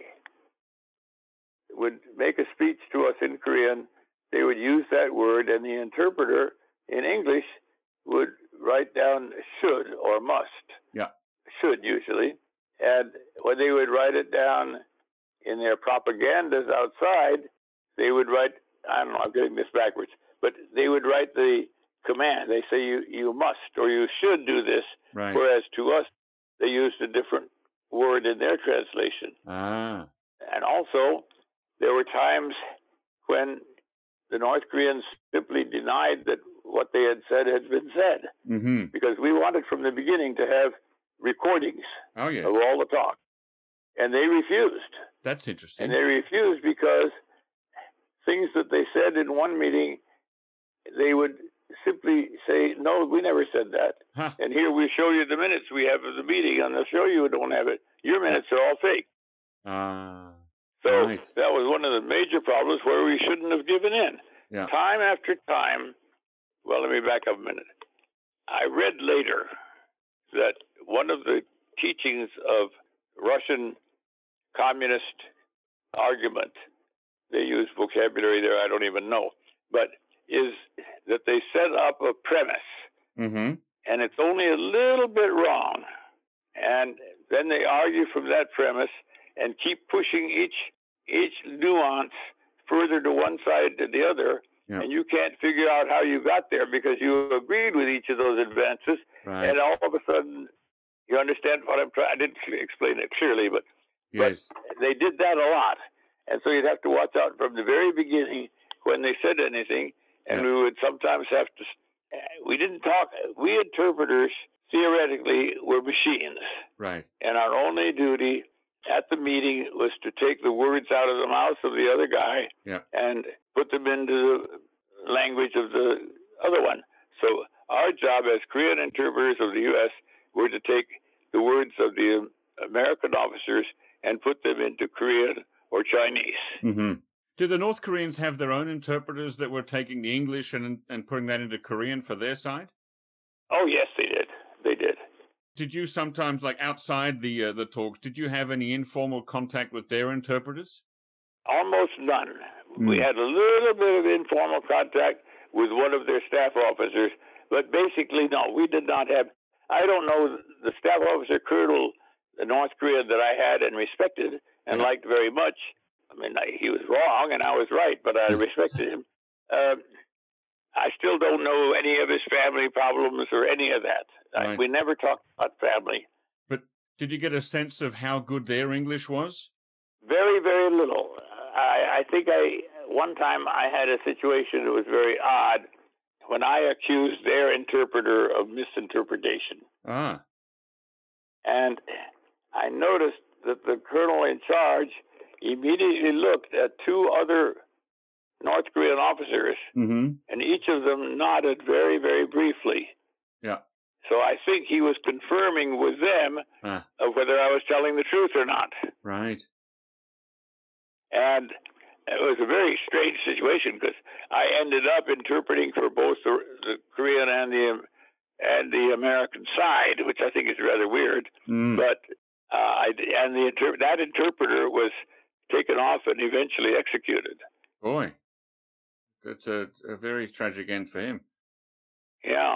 would make a speech to us in Korean, they would use that word, and the interpreter in English would write down should or must. Yeah. Should usually. And when they would write it down in their propagandas outside, they would write, I don't know, I'm getting this backwards, but they would write the command. They say you, you must or you should do this, Right. whereas to us, they used a different word in their translation. Ah. And also, there were times when the North Koreans simply denied that what they had said had been said, Mm-hmm. because we wanted from the beginning to have recordings Oh, yes. of all the talk. And they refused. That's interesting. And they refused because things that they said in one meeting, they would simply say, No, we never said that. Ha. And here we show you the minutes we have of the meeting, and they'll show you we don't have it. Your minutes are all fake. Ah. So that was one of the major problems where we shouldn't have given in. Yeah. Time after time, well, let me back up a minute. I read later that one of the teachings of Russian communist argument, they use vocabulary there I don't even know, but is that they set up a premise Mm-hmm. and it's only a little bit wrong. And then they argue from that premise and keep pushing each each nuance further to one side to the other, yeah. and you can't figure out how you got there because you agreed with each of those advances, right. and all of a sudden you understand what I'm trying. I didn't explain it clearly, but yes. but they did that a lot, and so you'd have to watch out from the very beginning when they said anything, and yeah. we would sometimes have to. Eh, we didn't talk. We interpreters theoretically were machines, right? And our only duty at the meeting was to take the words out of the mouth of the other guy yeah. and put them into the language of the other one. So our job as Korean interpreters of the U.S. were to take the words of the American officers and put them into Korean or Chinese. Mm-hmm. Did the North Koreans have their own interpreters that were taking the English and and putting that into Korean for their side? Oh yes, they did. They did did you sometimes like outside the uh, the talks did you have any informal contact with their interpreters almost none mm. we had a little bit of informal contact with one of their staff officers but basically no we did not have i don't know the staff officer colonel the north korean that i had and respected and yeah. liked very much i mean I, he was wrong and i was right but i respected him uh, I still don't know any of his family problems or any of that. Right. we never talked about family. But did you get a sense of how good their English was? Very, very little. I, I think I one time I had a situation that was very odd when I accused their interpreter of misinterpretation. Ah. And I noticed that the colonel in charge immediately looked at two other North Korean officers, mm-hmm. and each of them nodded very, very briefly. Yeah. So I think he was confirming with them ah. of whether I was telling the truth or not. Right. And it was a very strange situation because I ended up interpreting for both the, the, Korean and the and the American side, which I think is rather weird. Mm. But uh, I and the inter- that interpreter was taken off and eventually executed. Boy, that's a, a very tragic end for him. Yeah.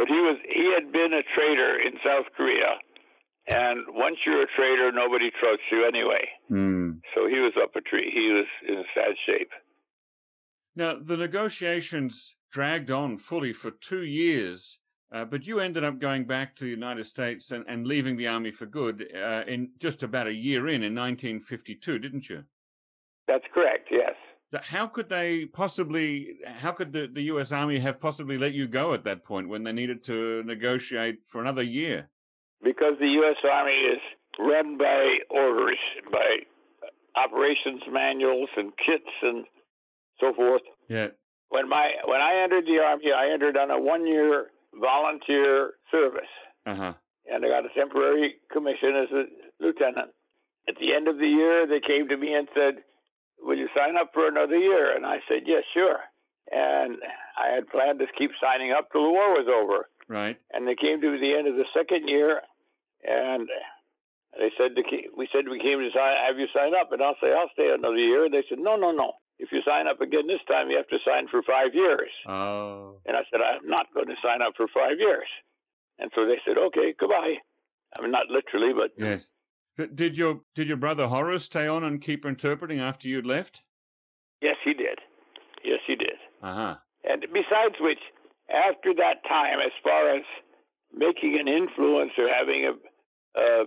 But he was he had been a traitor in South Korea, and once you're a traitor, nobody trusts you anyway. Mm. So he was up a tree. He was in sad shape. Now the negotiations dragged on fully for two years, uh, but you ended up going back to the United States and, and leaving the army for good uh, in just about a year in in 1952, didn't you? That's correct. Yes how could they possibly how could the, the US Army have possibly let you go at that point when they needed to negotiate for another year? Because the US Army is run by orders, by operations manuals and kits and so forth. Yeah. When my when I entered the army, I entered on a one year volunteer service. Uh-huh. And I got a temporary commission as a lieutenant. At the end of the year, they came to me and said, will you sign up for another year? And I said, yes, sure. And I had planned to keep signing up till the war was over. Right. And they came to the end of the second year, and they said to we said we came to sign, have you sign up, and I'll say I'll stay another year. And they said, no, no, no. If you sign up again this time, you have to sign for five years. Oh. And I said, I'm not going to sign up for five years. And so they said, okay, goodbye. I mean, not literally, but yes. Did your did your brother Horace stay on and keep interpreting after you'd left? Yes, he did. Yes, he did. Uh huh. And besides which, after that time, as far as making an influence or having a uh,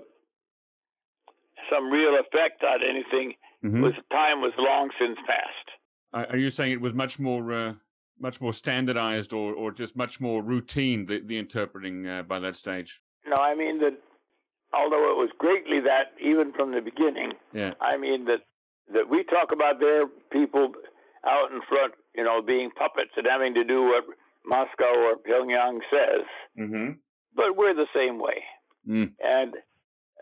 some real effect on anything, mm-hmm. was time was long since past. Are you saying it was much more uh, much more standardized, or or just much more routine the the interpreting uh, by that stage? No, I mean that although it was greatly that even from the beginning. Yeah. I mean that that we talk about their people out in front, you know, being puppets and having to do what Moscow or Pyongyang says. Mm-hmm. But we're the same way. Mm. And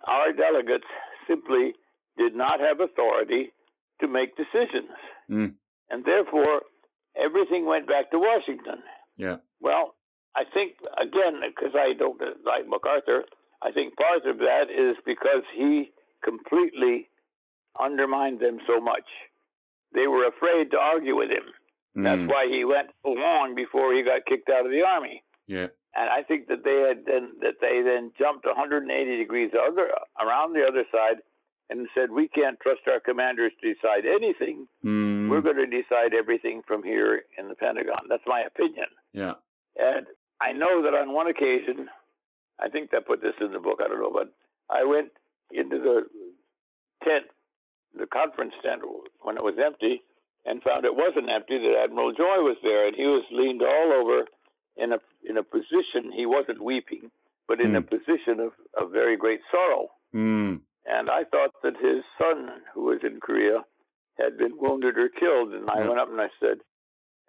our delegates simply did not have authority to make decisions. Mm. And therefore, everything went back to Washington. Yeah. Well, I think, again, because I don't like MacArthur, I think part of that is because he completely undermined them so much. They were afraid to argue with him. Mm. That's why he went so long before he got kicked out of the army. Yeah. and I think that they had then that they then jumped 180 degrees other around the other side and said, "We can't trust our commanders to decide anything. Mm. We're going to decide everything from here in the Pentagon." That's my opinion. Yeah. And I know that on one occasion, I think I put this in the book. I don't know, but I went into the tent, the conference tent, when it was empty, and found it wasn't empty. That Admiral Joy was there, and he was leaned all over in a in a position. He wasn't weeping, but in a Mm. position of, of very great sorrow. Mm. And I thought that his son, who was in Korea, had been wounded or killed. And I Yeah. went up and I said,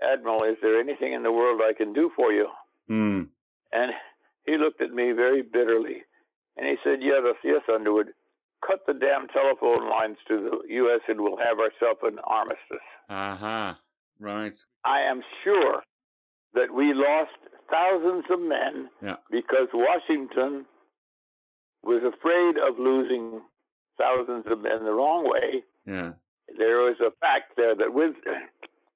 Admiral, is there anything in the world I can do for you? Mm. And he looked at me very bitterly. And he said, Yes, yes, Underwood. Cut the damn telephone lines to the U.S. and we'll have ourselves an armistice. Aha. Right. I am sure that we lost thousands of men Yeah. because Washington was afraid of losing thousands of men the wrong way. Yeah. There was a fact there that with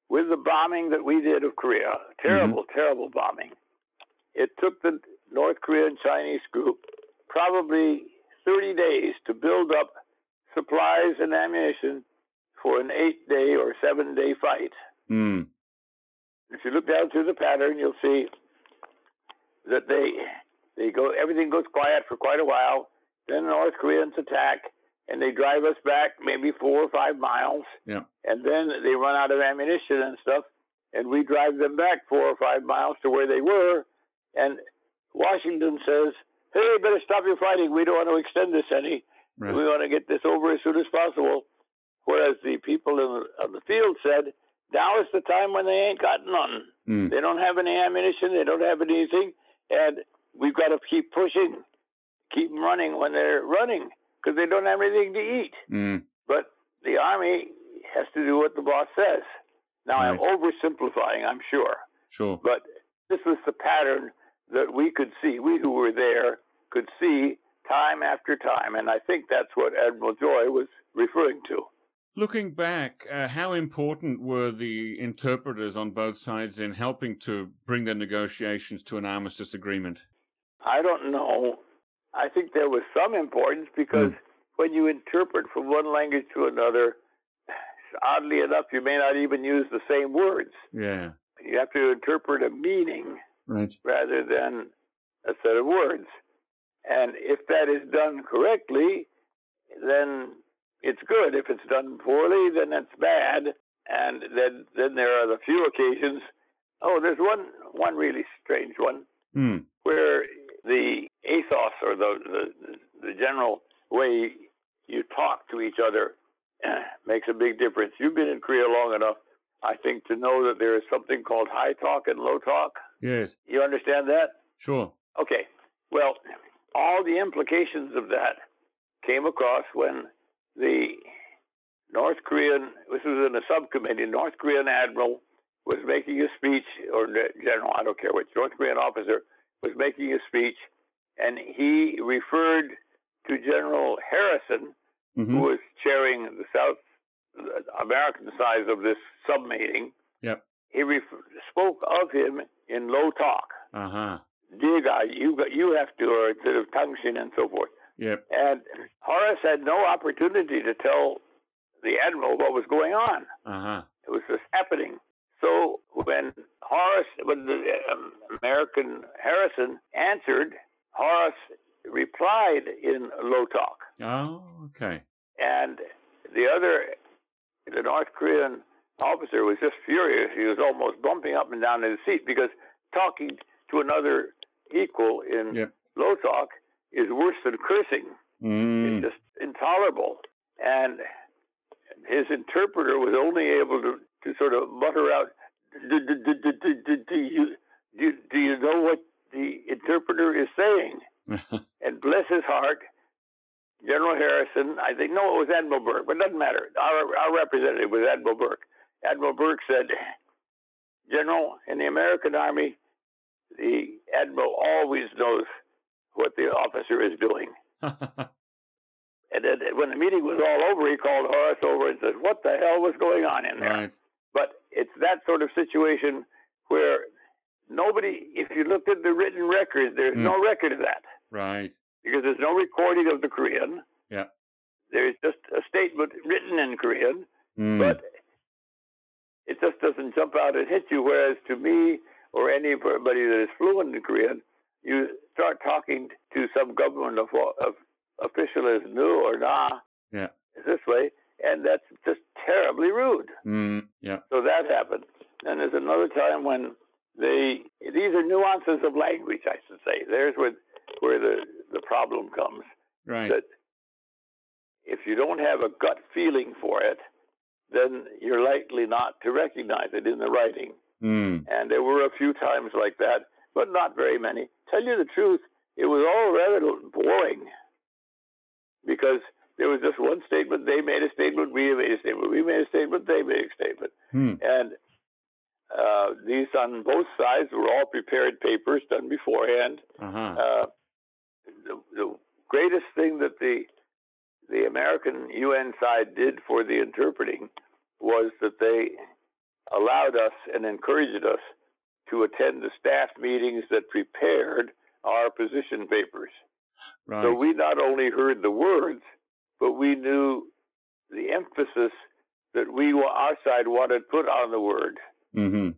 with the bombing that we did of Korea, mm-hmm. terrible, terrible bombing, it took the North Korean Chinese group probably 30 days to build up supplies and ammunition for an eight day or seven day fight. Mm. If you look down through the pattern, you'll see that they they go everything goes quiet for quite a while. Then the North Koreans attack and they drive us back maybe four or five miles. Yeah. And then they run out of ammunition and stuff, and we drive them back four or five miles to where they were. And Washington says, "Hey, better stop your fighting. We don't want to extend this any. Right. We want to get this over as soon as possible." Whereas the people in the, on the field said, "Now is the time when they ain't got none. Mm. They don't have any ammunition. They don't have anything, and we've got to keep pushing, keep them running when they're running because they don't have anything to eat." Mm. But the army has to do what the boss says. Now I'm oversimplifying, I'm sure, Sure. but this was the pattern that we could see. We who were there could see time after time, and I think that's what Admiral Joy was referring to. Looking back, uh, how important were the interpreters on both sides in helping to bring the negotiations to an armistice agreement? I don't know. I think there was some importance because Hmm. when you interpret from one language to another, oddly enough, you may not even use the same words. Yeah. You have to interpret a meaning Right. rather than a set of words. And if that is done correctly, then it's good. If it's done poorly, then it's bad. And then then there are the few occasions. Oh, there's one one really strange one Mm. where the ethos or the the, the general way you talk to each other eh, makes a big difference. You've been in Korea long enough, I think, to know that there is something called high talk and low talk. Yes. You understand that? Sure. Okay. Well, all the implications of that came across when the North Korean, this was in a subcommittee, North Korean admiral was making a speech, or general, I don't care which, North Korean officer was making a speech, and he referred to General Harrison, hmm who was chairing the South American side of this sub meeting. He ref- spoke of him in low talk Uh huh. dear guy, you got, you have to, or instead of tungsten and so forth. Yep. And Horace had no opportunity to tell the admiral what was going on. Uh huh. It was just happening. So when Horace, when the um, American Harrison answered, Horace replied in low talk, Oh, okay. and the other, the North Korean officer was just furious. He was almost bumping up and down in his seat because talking to another equal in Yep. low talk is worse than cursing. Mm. It's just intolerable. And his interpreter was only able to, to sort of mutter out, do, you, do, do you know what the interpreter is saying? And bless his heart, General Harrison, I think, no, it was Admiral Burke, but it doesn't matter. Our, our representative was Admiral Burke. Admiral Burke said, General, in the American Army, the Admiral always knows what the officer is doing. And then when the meeting was all over, he called Horace over and said, What the hell was going on in there? right. But it's that sort of situation where nobody, if you looked at the written record, there's Mm. no record of that Right. because there's no recording of the Korean. Yeah. There's just a statement written in Korean, Mm. but it just doesn't jump out and hit you. Whereas to me or anybody that is fluent in Korean, you start talking to some government of, of official as new or na Yeah. this way, and that's just terribly rude. Mm. Yeah. So that happened. And there's another time when they these are nuances of language, I should say. There's where where the the problem comes. Right. That if you don't have a gut feeling for it, then you're likely not to recognize it in the writing. Mm. And there were a few times like that, but not very many. Tell you the truth, it was all rather boring because there was just one statement. They made a statement. We made a statement. We made a statement. They made a statement. Hmm. And uh, these on both sides were all prepared papers done beforehand. Uh-huh. Uh, the, the greatest thing that the the American UN side did for the interpreting was that they allowed us and encouraged us to attend the staff meetings that prepared our position papers. right. So we not only heard the words, but we knew the emphasis that we our side wanted put on the word. mm-hmm.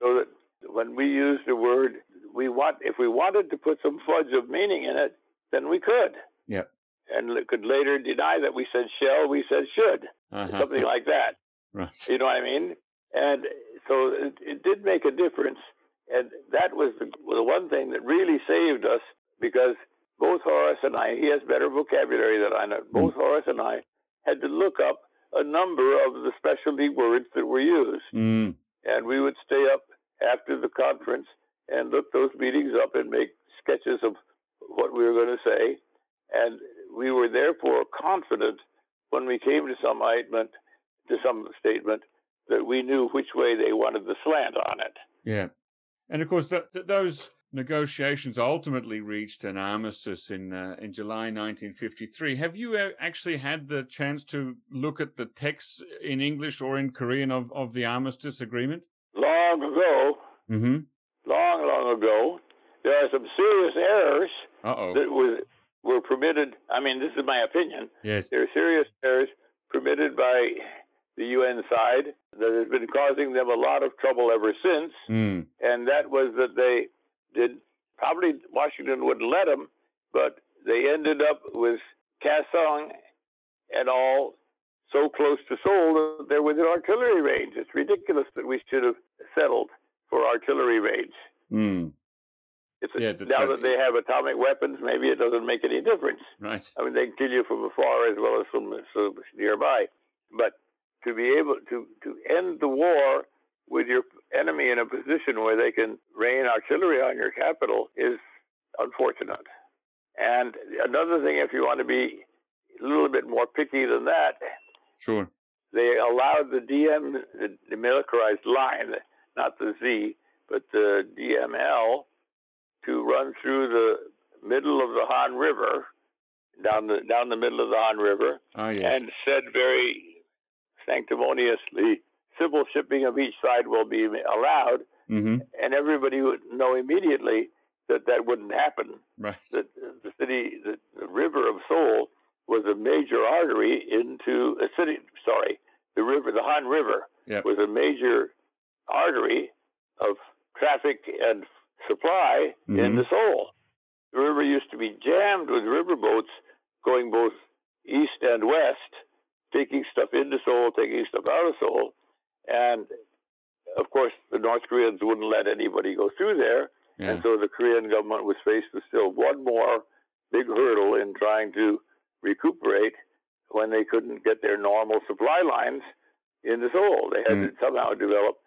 So that when we used the word, we want if we wanted to put some fudge of meaning in it, then we could. Yeah. And could later deny that we said shall, we said should, Uh-huh. something like that. Right. You know what I mean? And so it, it did make a difference. And that was the, the one thing that really saved us because both Horace and I, he has better vocabulary than I know, both Horace and I had to look up a number of the specialty words that were used. Mm. And we would stay up after the conference and look those meetings up and make sketches of what we were going to say. And we were therefore confident when we came to some statement, to some statement, that we knew which way they wanted the slant on it. Yeah. And of course, th- th- those negotiations ultimately reached an armistice in uh, in July 1953. Have you uh, actually had the chance to look at the text in English or in Korean of, of the armistice agreement? Long ago, Mm-hmm. long, long ago, there are some serious errors Uh oh. that was, were permitted. I mean, this is my opinion. Yes. There are serious errors permitted by the UN side that has been causing them a lot of trouble ever since, Mm. and that was that they did probably Washington wouldn't let them, but they ended up with Kaesong and all so close to Seoul that they're within artillery range. It's ridiculous that we should have settled for artillery range. Mm. Yeah, now that they have atomic weapons, maybe it doesn't make any difference. Right. I mean, they can kill you from afar as well as from so nearby. But to be able to, to end the war with your enemy in a position where they can rain artillery on your capital is unfortunate. And another thing, if you want to be a little bit more picky than that, Sure. they allowed the DM, the demilitarized line, not the Z, but the DML, to run through the middle of the Han River, down the down the middle of the Han River, Ah, yes. and said very sanctimoniously, civil shipping of each side will be allowed, mm-hmm. and everybody would know immediately that that wouldn't happen. Right. That the city, the, the river of Seoul, was a major artery into a city. Sorry, the river, the Han River, Yep. was a major artery of traffic and supply Mhm. the Seoul. The river used to be jammed with riverboats going both east and west, taking stuff into Seoul, taking stuff out of Seoul. And of course, the North Koreans wouldn't let anybody go through there. Yeah. And so the Korean government was faced with still one more big hurdle in trying to recuperate when they couldn't get their normal supply lines into Seoul. They had Mm. to somehow develop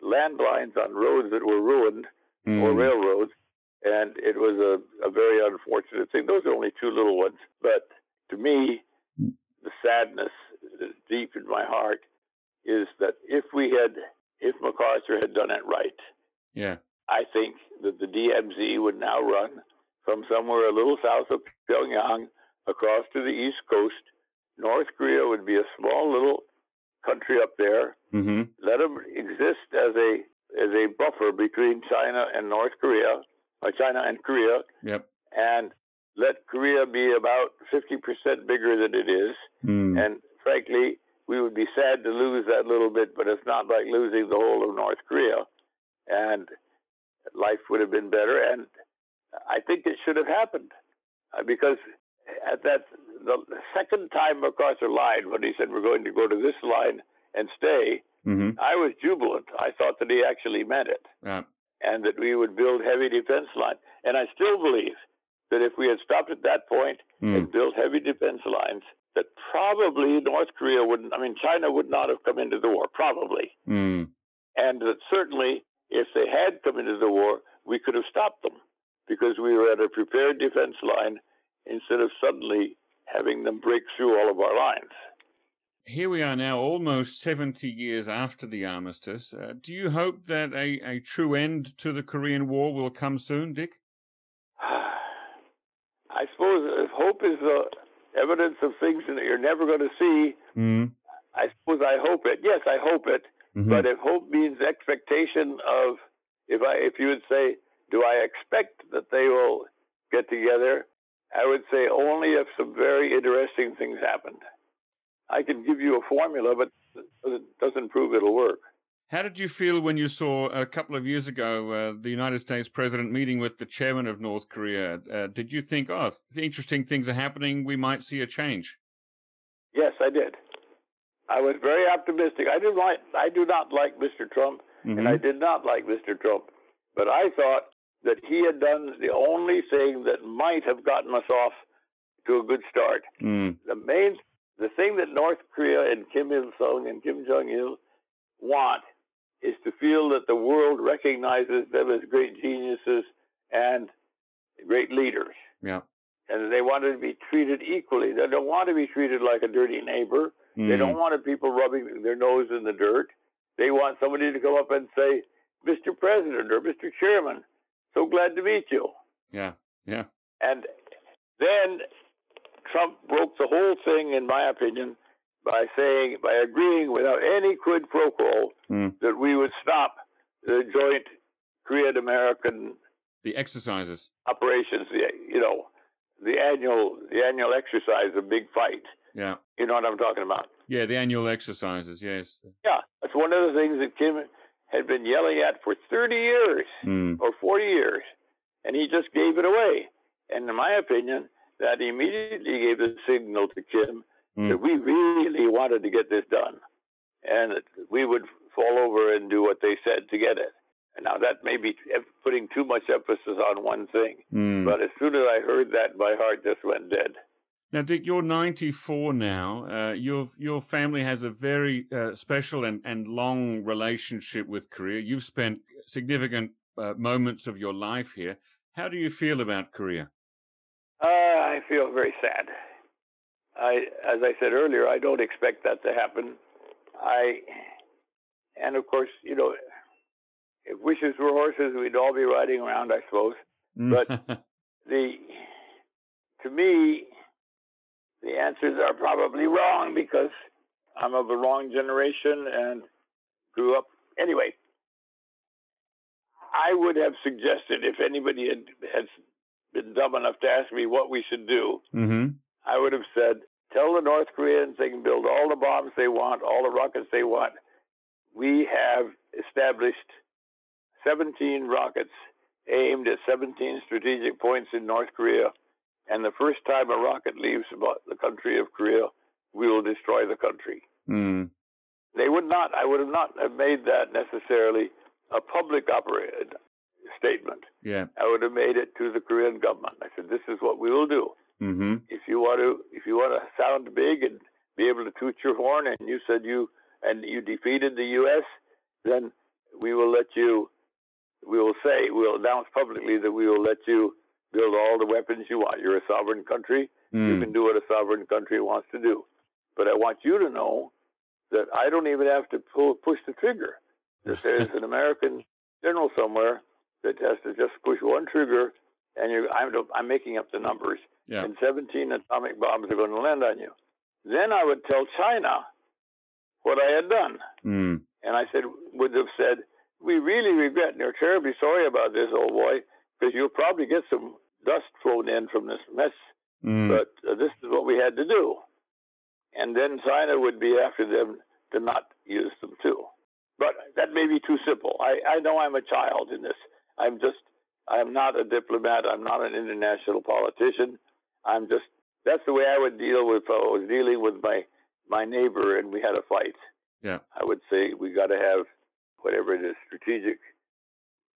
landlines on roads that were ruined or Mm. railroads, and it was a, a very unfortunate thing. Those are only two little ones, but to me, the sadness deep in my heart is that if we had, if MacArthur had done it right, Yeah. I think that the DMZ would now run from somewhere a little south of Pyongyang across to the east coast. North Korea would be a small little country up there. Mm-hmm. Let them exist as a as a buffer between China and North Korea, or China and Korea. Yep. And let Korea be about 50% bigger than it is. Mm. And frankly, we would be sad to lose that little bit, but it's not like losing the whole of North Korea. And life would have been better. And I think it should have happened uh, because at that the second time across the line when he said we're going to go to this line and stay, Mm-hmm. I was jubilant. I thought that he actually meant it, Uh, and that we would build heavy defense line. And I still believe that if we had stopped at that point mm. and built heavy defense lines, that probably North Korea wouldn't. I mean, China would not have come into the war, probably, Mm. and that certainly if they had come into the war, we could have stopped them because we were at a prepared defense line instead of suddenly having them break through all of our lines. Here we are now, almost 70 years after the armistice. Uh, do you hope that a, a true end to the Korean War will come soon, Dick? I suppose if hope is the evidence of things that you're never going to see, Mm. I suppose I hope it. Yes, I hope it. Mhm. But if hope means expectation of, if I, if you would say, do I expect that they will get together? I would say only if some very interesting things happened. I can give you a formula, but it doesn't prove it'll work. How did you feel when you saw a couple of years ago uh, the United States president meeting with the chairman of North Korea? Uh, did you think, oh, interesting things are happening, we might see a change? Yes, I did. I was very optimistic. I didn't like, I do not like Mr. Trump, and I Mhm. did not like Mr. Trump. But I thought that he had done the only thing that might have gotten us off to a good start. Mm. The main, the thing that North Korea and Kim Il Sung and Kim Jong Il want is to feel that the world recognizes them as great geniuses and great leaders, Yeah. and they want to be treated equally. They don't want to be treated like a dirty neighbor. They Mm. don't want people rubbing their nose in the dirt. They want somebody to come up and say, Mr. President or Mr. Chairman, so glad to meet you. Yeah. Yeah. And then Trump broke the whole thing, in my opinion, by saying, by agreeing without any quid pro quo Mm. that we would stop the joint Korean American The exercises. operations, the, you know, the annual, the annual exercise, a big fight. Yeah. You know what I'm talking about? Yeah, the annual exercises, yes. Yeah, that's one of the things that Kim had been yelling at for 30 years Mm. or 40 years, and he just gave it away. And in my opinion, that immediately gave the signal to Kim Mm. that we really wanted to get this done, and that we would fall over and do what they said to get it. And now that may be putting too much emphasis on one thing, Mm. but as soon as I heard that, my heart just went dead. Now, Dick, you're 94 now. Uh, your your family has a very uh, special and, and long relationship with Korea. You've spent significant uh, moments of your life here. How do you feel about Korea? Uh, I feel very sad. I, as I said earlier, I don't expect that to happen. I, and of course, you know, if wishes were horses, we'd all be riding around, I suppose. But- The, to me, the answers are probably wrong because I'm of the wrong generation and grew up anyway. I would have suggested if anybody had, had been dumb enough to ask me what we should do, hmm I would have said, tell the North Koreans they can build all the bombs they want, all the rockets they want. We have established 17 rockets aimed at 17 strategic points in North Korea. And the first time a rocket leaves about the country of Korea, we will destroy the country. Mm. They would not, I would have not have made that necessarily a public operated statement. Yeah. I would have made it to the Korean government. I said, this is what we will do hmm if you want to if you want to sound big and be able to toot your horn and you said you and you defeated the US then we will let you we will say we'll announce publicly that we will let you build all the weapons you want you're a sovereign country you Mm. can do what a sovereign country wants to do but I want you to know that I don't even have to pull push the trigger that there's an American general somewhere that has to just push one trigger and you I'm I'm making up the numbers Yeah. and 17 atomic bombs are going to land on you. Then I would tell China what I had done. Mm. And I said, would have said, we really regret, and are terribly sorry about this, old boy, because you'll probably get some dust flown in from this mess. Mm. But uh, this is what we had to do. And then China would be after them to not use them too. But that may be too simple. I, I know I'm a child in this. I'm just, I'm not a diplomat. I'm not an international politician. I'm just, that's the way I would deal with, if I was dealing with my, my neighbor and we had a fight. Yeah. I would say we got to have whatever it is, strategic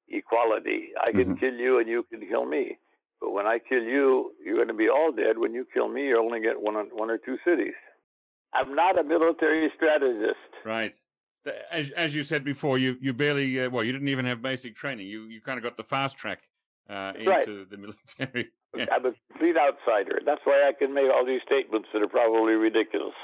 equality. I can mm-hmm. kill you and you can kill me. But when I kill you, you're going to be all dead. When you kill me, you're only get one, one or two cities. I'm not a military strategist. Right. As, as you said before, you, you barely, uh, well, you didn't even have basic training. You, you kind of got the fast track uh, into right. the military. yeah. I'm a complete outsider. That's why I can make all these statements that are probably ridiculous.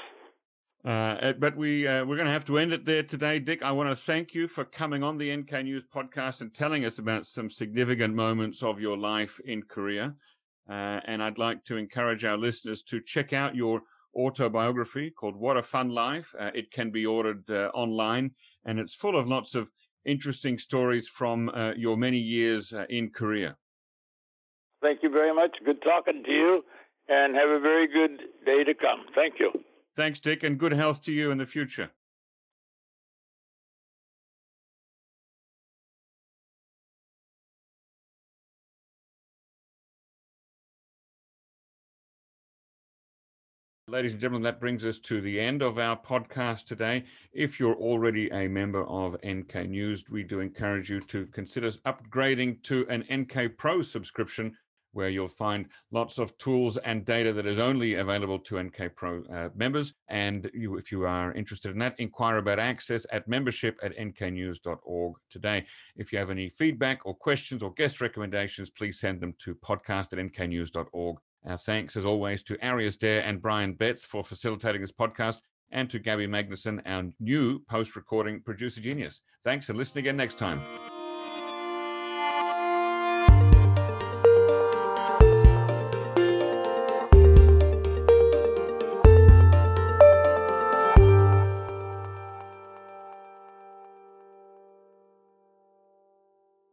Uh, but we uh, we're going to have to end it there today, Dick. I want to thank you for coming on the NK News podcast and telling us about some significant moments of your life in Korea. Uh, and I'd like to encourage our listeners to check out your autobiography called "What a Fun Life." Uh, it can be ordered uh, online, and it's full of lots of interesting stories from uh, your many years in Korea. Thank you very much. Good talking to you, and have a very good day to come. Thank you. Thanks, Dick, and good health to you in the future. Ladies and gentlemen, that brings us to the end of our podcast today. If you're already a member of NK News, we do encourage you to consider upgrading to an NK Pro subscription where you'll find lots of tools and data that is only available to NK Pro uh, members. And you, if you are interested in that, inquire about access at membership at nknews.org today. If you have any feedback or questions or guest recommendations, please send them to podcast at nknews.org. Our thanks, as always, to Arius Dare and Brian Betts for facilitating this podcast, and to Gabby Magnuson, our new post recording producer genius. Thanks, and listen again next time.